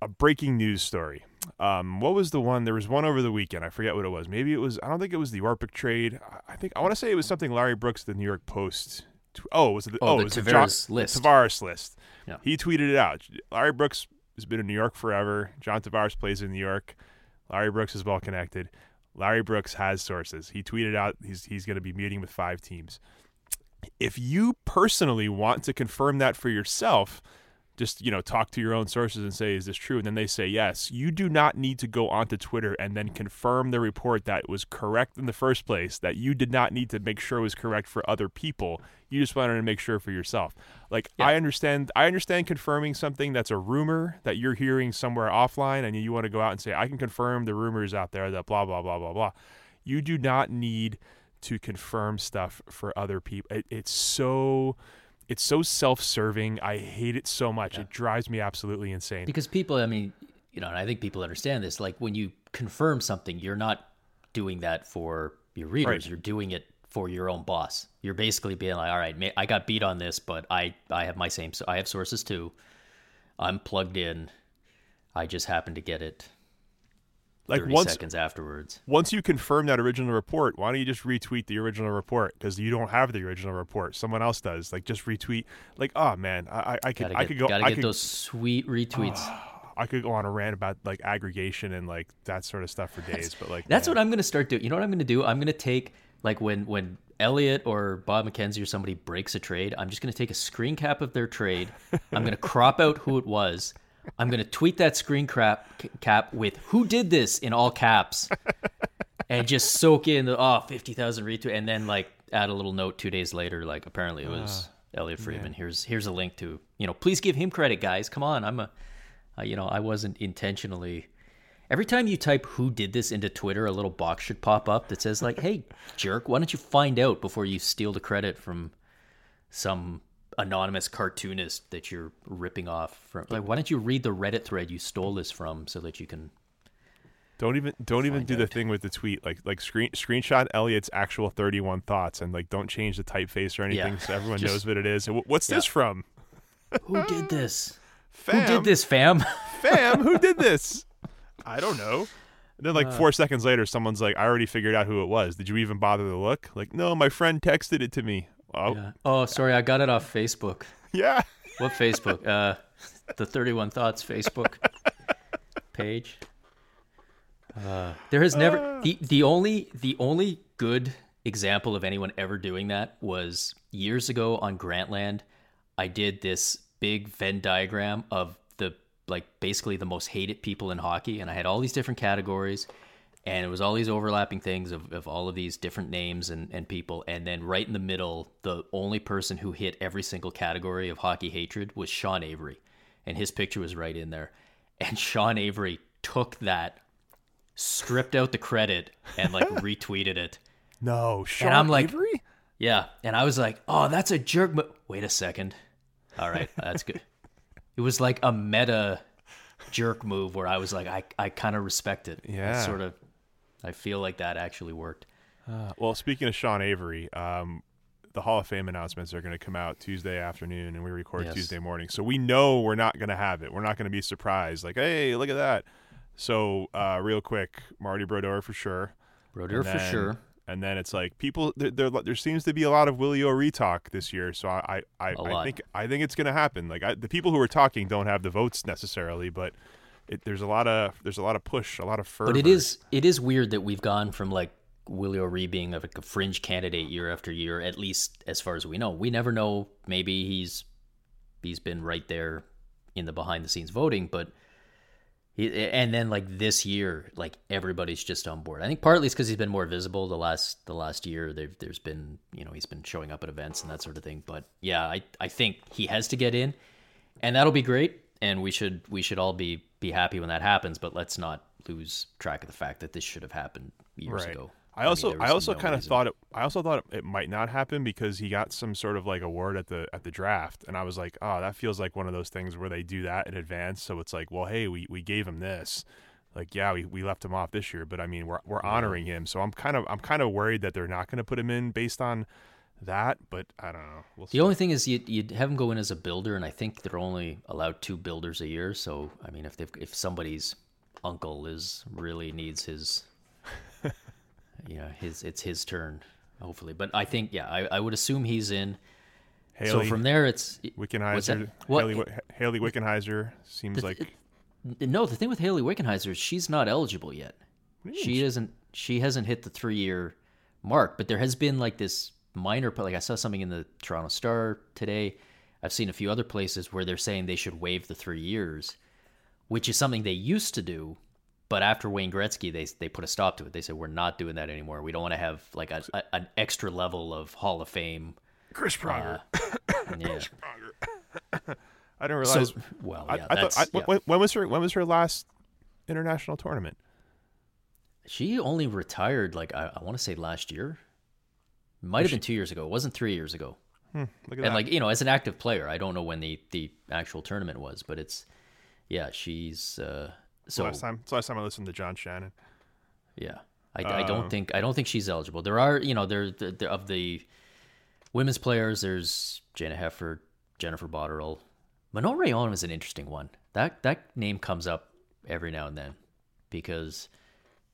a breaking news story. Um, what was the one? There was one over the weekend. I forget what it was. Maybe it was. I don't think it was the Orpik trade. I- think I want to say it was something Larry Brooks, the New York Post. tw- Oh, was it? The, Oh, the it was Tavares John- list. Tavares list. Yeah. He tweeted it out. Larry Brooks has been in New York forever. John Tavares plays in New York. Larry Brooks is well connected. Larry Brooks has sources. He tweeted out he's he's going to be meeting with five teams. If you personally want to confirm that for yourself, just you know talk to your own sources and say is this true? And then they say yes. You do not need to go onto twitter and then confirm the report that was correct in the first place that you did not need to make sure was correct for other people. You just wanted to make sure for yourself. Like i understand i understand confirming something that's a rumor that you're hearing somewhere offline and you want to go out and say i can confirm the rumors out there that blah blah blah blah blah. You do not need to confirm stuff for other people it, it's so it's so self-serving. I hate it so much. It drives me absolutely insane. Because people, I mean, you know, and I think people understand this. Like when you confirm something, you're not doing that for your readers. Right. You're doing it for your own boss. You're basically being like, all right, I got beat on this, but I I have my same. So I have sources too. I'm plugged in. I just happen to get it like 30 once seconds afterwards. once you confirm that original report, why don't you just retweet the original report? Because you don't have the original report. Someone else does. Like just retweet. Like oh man, I I, could I could go gotta I get could, those sweet retweets. I could go on a rant about like aggregation and like that sort of stuff for days. But like That's man. what I'm gonna start doing. You know what I'm gonna do? I'm gonna take like when when Elliotte or Bob McKenzie or somebody breaks a trade, I'm just gonna take a screen cap of their trade. I'm gonna crop out who it was. I'm gonna tweet that screen cap cap with "Who did this?" in all caps, and just soak in the oh 50,000 retweet, and then like add a little note two days later, like apparently it was Elliotte Friedman. Here's here's a link to you know please give him credit, guys. Come on, I'm a uh, you know I wasn't intentionally. Every time you type "Who did this" into Twitter, a little box should pop up that says like, "Hey, jerk, why don't you find out before you steal the credit from some anonymous cartoonist that you're ripping off from? Like, why don't you read the Reddit thread you stole this from so that you can?" Don't even don't even do the thing with the tweet. Like like screen screenshot Elliotte's actual 31 thoughts and like don't change the typeface or anything Yeah. so everyone Just- knows what it is. Wh- What's this from? Who did this? Fam, Who did this, fam? Fam, who did this? I don't know. And then like Uh. four seconds later, someone's like, I already figured out who it was. Did you even bother to look? Like, no, my friend texted it to me. Oh, yeah. Oh, sorry, I got it off Facebook. Yeah. What Facebook? Uh, the Thirty One Thoughts Facebook page. Uh, there has never the the only the only good example of anyone ever doing that was years ago on Grantland. I did this big Venn diagram of the like basically the most hated people in hockey, and I had all these different categories, and it was all these overlapping things of, of all of these different names and, and people, and then right in the middle, the only person who hit every single category of hockey hatred was Sean Avery, and his picture was right in there, and Sean Avery took that, stripped out the credit, and like retweeted it. No, Sean I'm like- Avery? Yeah, and I was like, "Oh, that's a jerk." But wait a second. All right, that's good. It was like a meta jerk move where I was like, I I kind of respect it. Yeah. sort of. I feel like that actually worked. Well, speaking of Sean Avery, um, the Hall of Fame announcements are going to come out Tuesday afternoon, and we record Yes. Tuesday morning. So we know we're not going to have it. We're not going to be surprised. Like, hey, look at that. So, uh, real quick, Marty Brodeur for sure. Brodeur And for sure. And then it's like people. There, there, there seems to be a lot of Willie O'Ree talk this year. So I, I, I, I think, I think it's going to happen. Like I, the people who are talking don't have the votes necessarily, but it, there's a lot of, there's a lot of push, a lot of fervor. But it is it is weird that we've gone from like Willie O'Ree being like a fringe candidate year after year, at least as far as we know. We never know. Maybe he's he's been right there in the behind the scenes voting, but he, and then like this year, like everybody's just on board. I think partly it's because he's been more visible the last the last year. There, there's been you know he's been showing up at events and that sort of thing. But yeah, I I think he has to get in, and that'll be great. And we should we should all be be happy when that happens. But let's not lose track of the fact that this should have happened years right. ago. I mean, also there I, also no kind of thought it I also thought it might not happen because he got some sort of like award at the at the draft and I was like, "Oh, that feels like one of those things where they do that in advance." So it's like, "Well, hey, we we gave him this." Like, yeah, we, we left him off this year, but I mean, we're we're honoring him. So I'm kind of I'm kind of worried that they're not going to put him in based on that, but I don't know. We'll the only thing is you'd, you'd have him go in as a builder, and I think they're only allowed two builders a year. So I mean, if they if somebody's uncle is really needs his, you know, his it's his turn, hopefully. But I think yeah, I, I would assume he's in. Hayley, so from there, it's Wickenheiser. What? Hayley, Hayley Wickenheiser seems The- like No, the thing with Hayley Wickenheiser is she's not eligible yet. She isn't. She hasn't hit the three year mark. But there has been like this minor. Like I saw something in the Toronto Star today. I've seen a few other places where they're saying they should waive the three years, which is something they used to do. But after Wayne Gretzky, they they put a stop to it. They said we're not doing that anymore. We don't want to have like a, a, an extra level of Hall of Fame. Chris Pronger. Uh, yeah. I didn't So realize. well, I, yeah. I that's, thought. I, yeah. when, when was her? When was her last international tournament? She only retired like I, I want to say last year. Might have been two years ago. It wasn't three years ago. Look at and that. like you know, as an active player, I don't know when the the actual tournament was, but it's yeah, she's uh, so last time. It's last time I listened to John Shannon. yeah. I, I Um, don't think I don't think she's eligible. There are you know there, there there- of the women's players. There's Jayna Hefford, Jennifer Botterill, Manon Rhéaume is an interesting one. That that name comes up every now and then because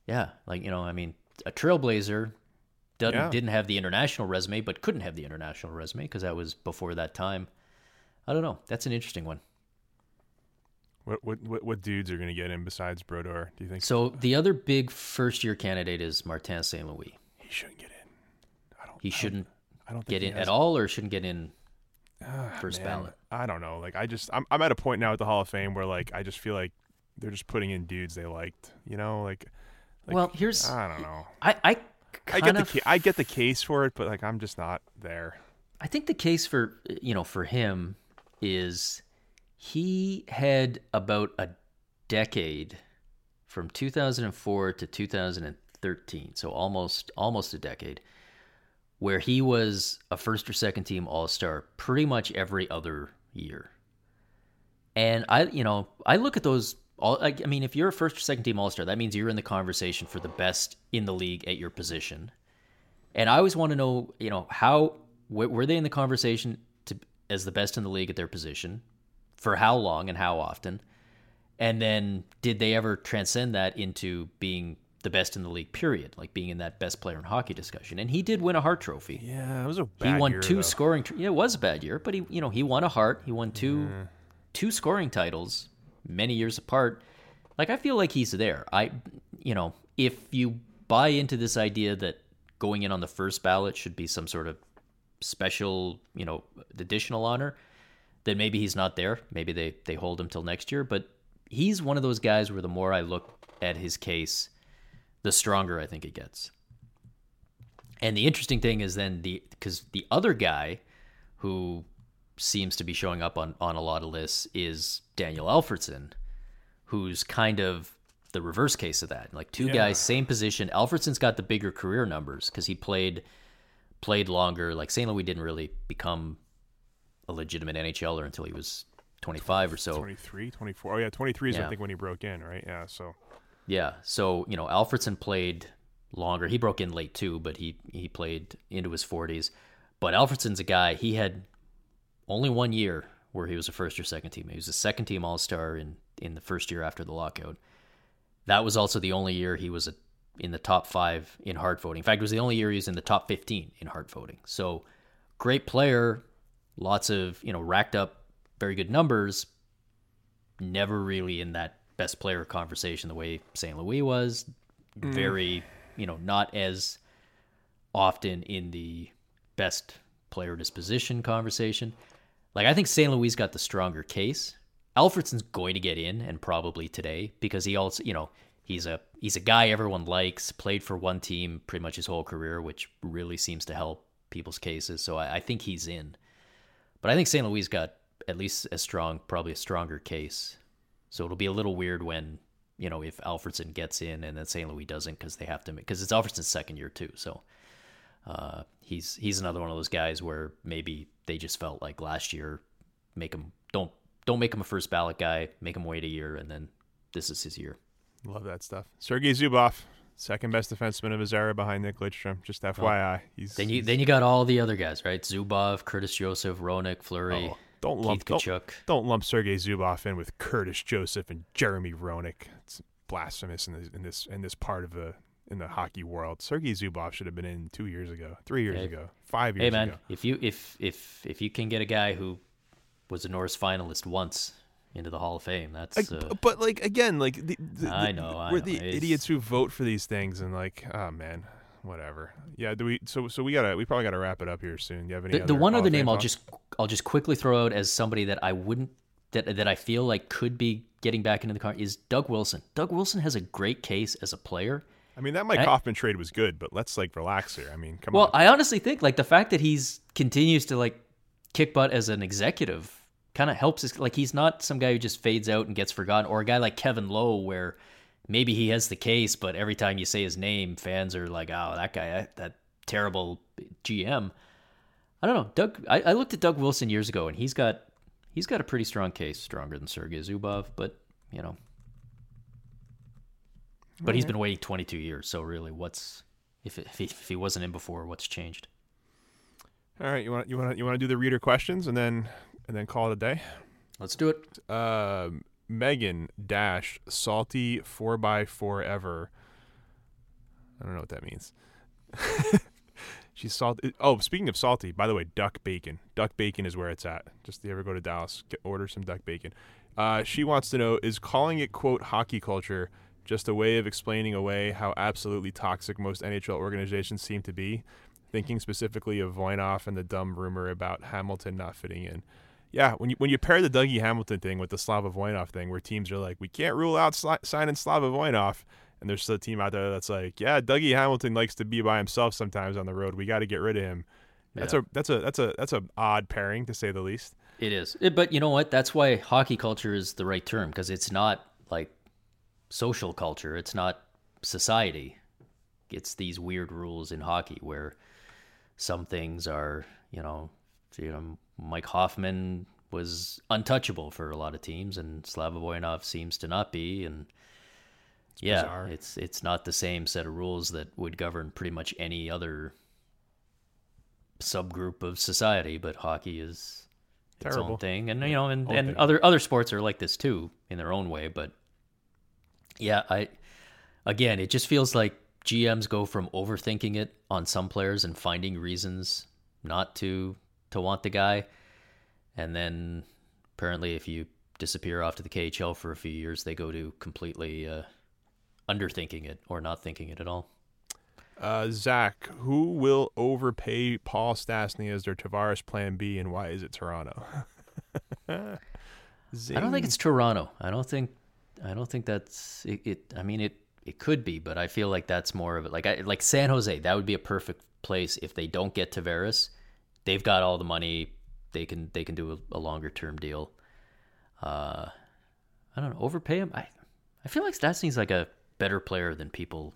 yeah, like you know, I mean, a trailblazer doesn't Yeah. didn't have the international resume, but couldn't have the international resume because that was before that time. I don't know. That's an interesting one. What what what, dudes are going to get in besides Brodeur? Do you think So the other big first year candidate is Martin Saint Louis. he shouldn't get in? I don't. He shouldn't I don't get in at all, or shouldn't get in Ah, first man, ballot. I don't know. Like I just I'm I'm at a point now at the Hall of Fame where like I just feel like they're just putting in dudes they liked. You know, like. like Well, here's- I don't know. I I I get the of ca- I get the case for it, but like I'm just not there. I think the case for you know for him is he had about a decade from 2004 to 2013, so almost almost a decade, where he was a first or second team All Star pretty much every other year. And I, you know, I look at those. All I I mean, if you're a first or second team All Star, that means you're in the conversation for the best in the league at your position. And I always want to know, you know, how w- were they in the conversation to as the best in the league at their position, for how long and how often, and then did they ever transcend that into being the best in the league? Period, like being in that best player in hockey discussion. And he did win a Hart Trophy. Yeah, it was a he won year, two though. scoring. Tr- yeah, it was a bad year, but he, you know, he won a Hart. He won two mm-hmm. two scoring titles many years apart. Like I feel like he's there. I you know, if you buy into this idea that going in on the first ballot should be some sort of special, you know, additional honor, then maybe he's not there. Maybe they they hold him till next year, but he's one of those guys where the more I look at his case, the stronger I think it gets. And the interesting thing is then the because the other guy who seems to be showing up on on a lot of lists is Daniel Alfredsson, who's kind of the reverse case of that. Like two Yeah. guys, same position. Alfredsson's got the bigger career numbers because he played played longer. Like St. Louis didn't really become a legitimate NHLer until he was 25 or so. 23, 24. Oh yeah, 23 is I think when he broke in, right? Yeah, so Yeah. So, you know, Alfredsson played longer. He broke in late too, but he he played into his 40s. But Alfredsson's a guy, he had only one year where he was a first or second team. He was a second team All-Star in in the first year after the lockout. That was also the only year he was a, in the top 5 in Hart voting. In fact, it was the only year he was in the top 15 in Hart voting. So, great player, lots of, you know, racked up very good numbers, never really in that best player conversation the way St. Louis was. Mm. Very, you know, not as often in the best player disposition conversation. Like I think St. Louis got the stronger case. Alfredsson's going to get in and probably today because he also, you know, he's a he's a guy everyone likes, played for one team pretty much his whole career, which really seems to help people's cases. So I, I think he's in. But I think St. Louis got at least as strong, probably a stronger case. So it'll be a little weird when, you know, if Alfredsson gets in and then St. Louis doesn't because they have to, because it's Alfredsson's second year too. So uh, he's he's another one of those guys where maybe they just felt like last year, make him don't don't make him a first ballot guy, make him wait a year, and then this is his year. love that stuff. Sergei Zubov, Second best defenseman of his era behind Nick Lidstrom. Just FYI, he's Then you he's- then you got all the other guys, right? Zubov, Curtis Joseph, Roenick, Fleury, oh, don't lump Keith don't, Tkachuk. don't lump Sergei Zubov in with Curtis Joseph and Jeremy Roenick. It's blasphemous in this in this in this part of the in the hockey world. Sergei Zubov should have been in two years ago, three years Hey. ago, five years ago. Hey man, ago. if you if if if you can get a guy who was a Norris finalist once into the Hall of Fame, that's uh, b- but like again, like the, the, I the- know, I we're know. the It's- idiots who vote for these things, and like, oh man, whatever. Yeah, do we? So so we gotta we probably gotta wrap it up here soon. Do you have any? the, the one Hall other name I'll thoughts? just I'll just quickly throw out as somebody that I wouldn't that that I feel like could be getting back into the car is Doug Wilson. Doug Wilson has a great case as a player. I mean, that Mike I- Hoffman trade was good, but let's like relax here. I mean, come Well, on. Well, I honestly think like the fact that he's continues to like kick butt as an executive kind of helps. His, like he's not some guy who just fades out and gets forgotten, or a guy like Kevin Lowe where maybe he has the case, but every time you say his name, fans are like, "Oh, that guy, that, that terrible GM." I don't know, Doug. I, I looked at Doug Wilson years ago, and he's got he's got a pretty strong case, stronger than Sergei Zubov, but you know. But he's been waiting 22 years, so really, what's if if he, if he wasn't in before, what's changed? All right, you want you want you want to do the reader questions and then and then call it a day. Let's do it. Uh, Megan dash salty four by forever. I don't know what that means. She's salty. Oh, speaking of salty, by the way, duck bacon. Duck bacon is where it's at. Just you ever go to Dallas, get, order some duck bacon. Uh, she wants to know: Is calling it quote hockey culture just a way of explaining away how absolutely toxic most NHL organizations seem to be? Thinking specifically of Voinov and the dumb rumor about Hamilton not fitting in. Yeah, when you when you pair the Dougie Hamilton thing with the Slava Voinov thing, where teams are like, we can't rule out sli- signing Slava Voinov, and there's still a team out there that's like, yeah, Dougie Hamilton likes to be by himself sometimes on the road. We got to get rid of him. That's Yeah. a that's a that's a that's a odd pairing to say the least. It is. It- but you know what? That's why hockey culture is the right term because it's not like social culture. It's not society. It's these weird rules in hockey where some things are, you know, you know, Mike Hoffman was untouchable for a lot of teams, and Slava Voinov seems to not be. And yeah, bizarre. it's it's not the same set of rules that would govern pretty much any other subgroup of society, but hockey is its Terrible. own thing, and you know, and, and other other sports are like this too in their own way. But yeah, I again, it just feels like GMs go from overthinking it on some players and finding reasons not to to want the guy, and then apparently if you disappear off to the KHL for a few years, they go to completely uh, underthinking it or not thinking it at all. Uh, Zach, who will overpay Paul Stastny as their Tavares Plan B, and why is it Toronto? I don't think it's Toronto. I don't think I don't think that's it, it I mean it it could be, but I feel like that's more of it. Like I like San Jose, that would be a perfect place if they don't get Tavares. They've got all the money. They can they can do a, a longer term deal. Uh I don't know, overpay him. I I feel like Stastny's like a better player than people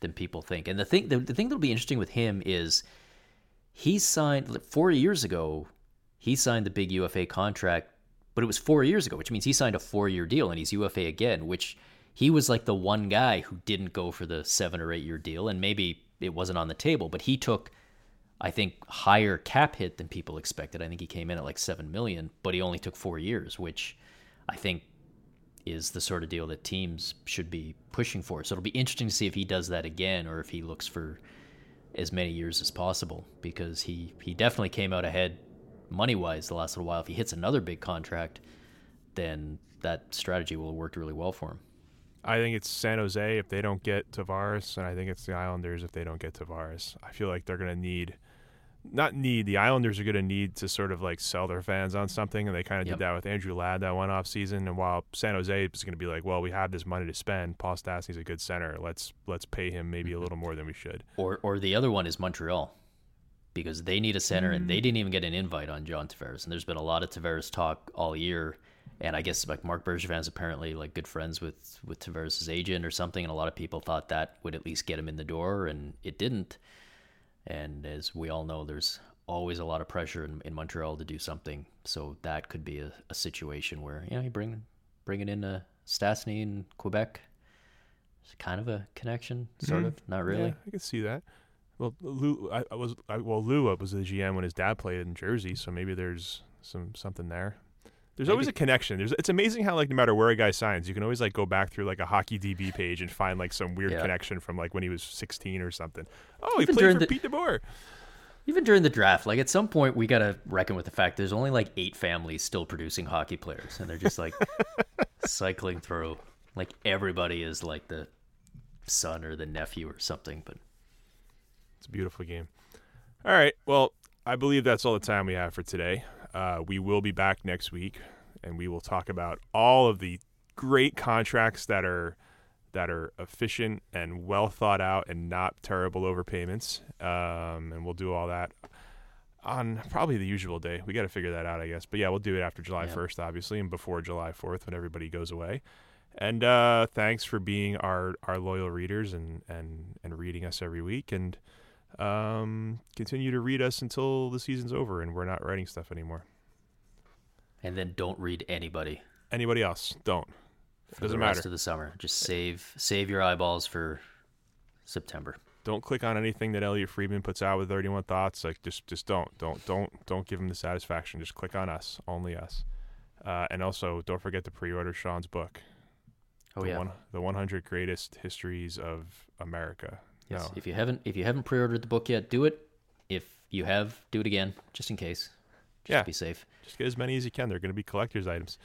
than people think. And the thing the, the thing that'll be interesting with him is he signed four years ago. He signed the big UFA contract, but it was four years ago, which means he signed a four-year deal and he's UFA again. Which he was like the one guy who didn't go for the seven or eight-year deal, and maybe it wasn't on the table, but he took, I think, higher cap hit than people expected. I think he came in at like seven million, but he only took four years, which I think is the sort of deal that teams should be pushing for. So it'll be interesting to see if he does that again or if he looks for as many years as possible because he he definitely came out ahead money wise the last little while. If he hits another big contract, then that strategy will have worked really well for him. I think it's San Jose if they don't get Tavares, and I think it's the Islanders if they don't get Tavares. I feel like they're going to need, not need, the Islanders are going to need to sort of like sell their fans on something, and they kind of Yep. did that with Andrew Ladd that one off season. And while San Jose is going to be like, well, we have this money to spend, Paul Stastny's a good center. Let's let's pay him maybe a mm-hmm. little more than we should. Or or the other one is Montreal. Because they need a center and Mm. they didn't even get an invite on John Tavares. And there's been a lot of Tavares talk all year. And I guess like Marc Bergevin's apparently like good friends with with Tavares' agent or something, and a lot of people thought that would at least get him in the door, and it didn't. And as we all know, there's always a lot of pressure in, in Montreal to do something. So that could be a, a situation where you know you bring bringing in uh, Stastny in Quebec, It's kind of a connection, sort Mhm. of, not really. Yeah, I can see that. Well, Lou, I, I was I, well, Lou uh, was the GM when his dad played in Jersey, so maybe there's some something there. There's always a connection. There's it's amazing how like no matter where a guy signs, you can always like go back through like a hockey DB page and find like some weird Yeah. connection from like when he was 16 or something. Oh, he played for the- Pete DeBoer. Even during the draft, like at some point, we gotta reckon with the fact there's only like eight families still producing hockey players, and they're just like cycling through. Like everybody is like the son or the nephew or something. But It's a beautiful game. All right. Well, I believe that's all the time we have for today. Uh, we will be back next week, and we will talk about all of the great contracts that are that are efficient and well thought out and not terrible overpayments. Um, and we'll do all that on probably the usual day. We got to figure that out, I guess. But yeah, we'll do it after July Yeah. 1st, obviously, and before July 4th when everybody goes away. And uh, thanks for being our, our loyal readers and, and, and reading us every week. And um, continue to read us until the season's over and we're not writing stuff anymore. and then don't read anybody Anybody else? Don't. for Doesn't the rest matter. of the summer. Just save save your eyeballs for September. Don't click on anything that Elliotte Friedman puts out with 31 thoughts. Like just just don't don't don't don't give him the satisfaction. Just click on us, only us. Uh, and also, don't forget to pre-order Sean's book. Oh the yeah. one, the 100 greatest histories of America. Yes. No, If you haven't if you haven't pre-ordered the book yet, do it. If you have, do it again, just in case. Just Yeah. be safe. just get as many as you can. They're going to be collector's items.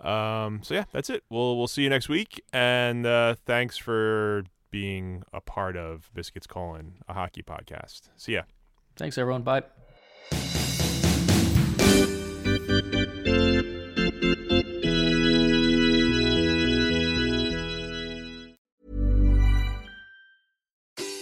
Um, so yeah, that's it. We'll we'll see you next week, and uh, thanks for being a part of Biscuits Colon, a hockey podcast. See ya. Thanks everyone. Bye.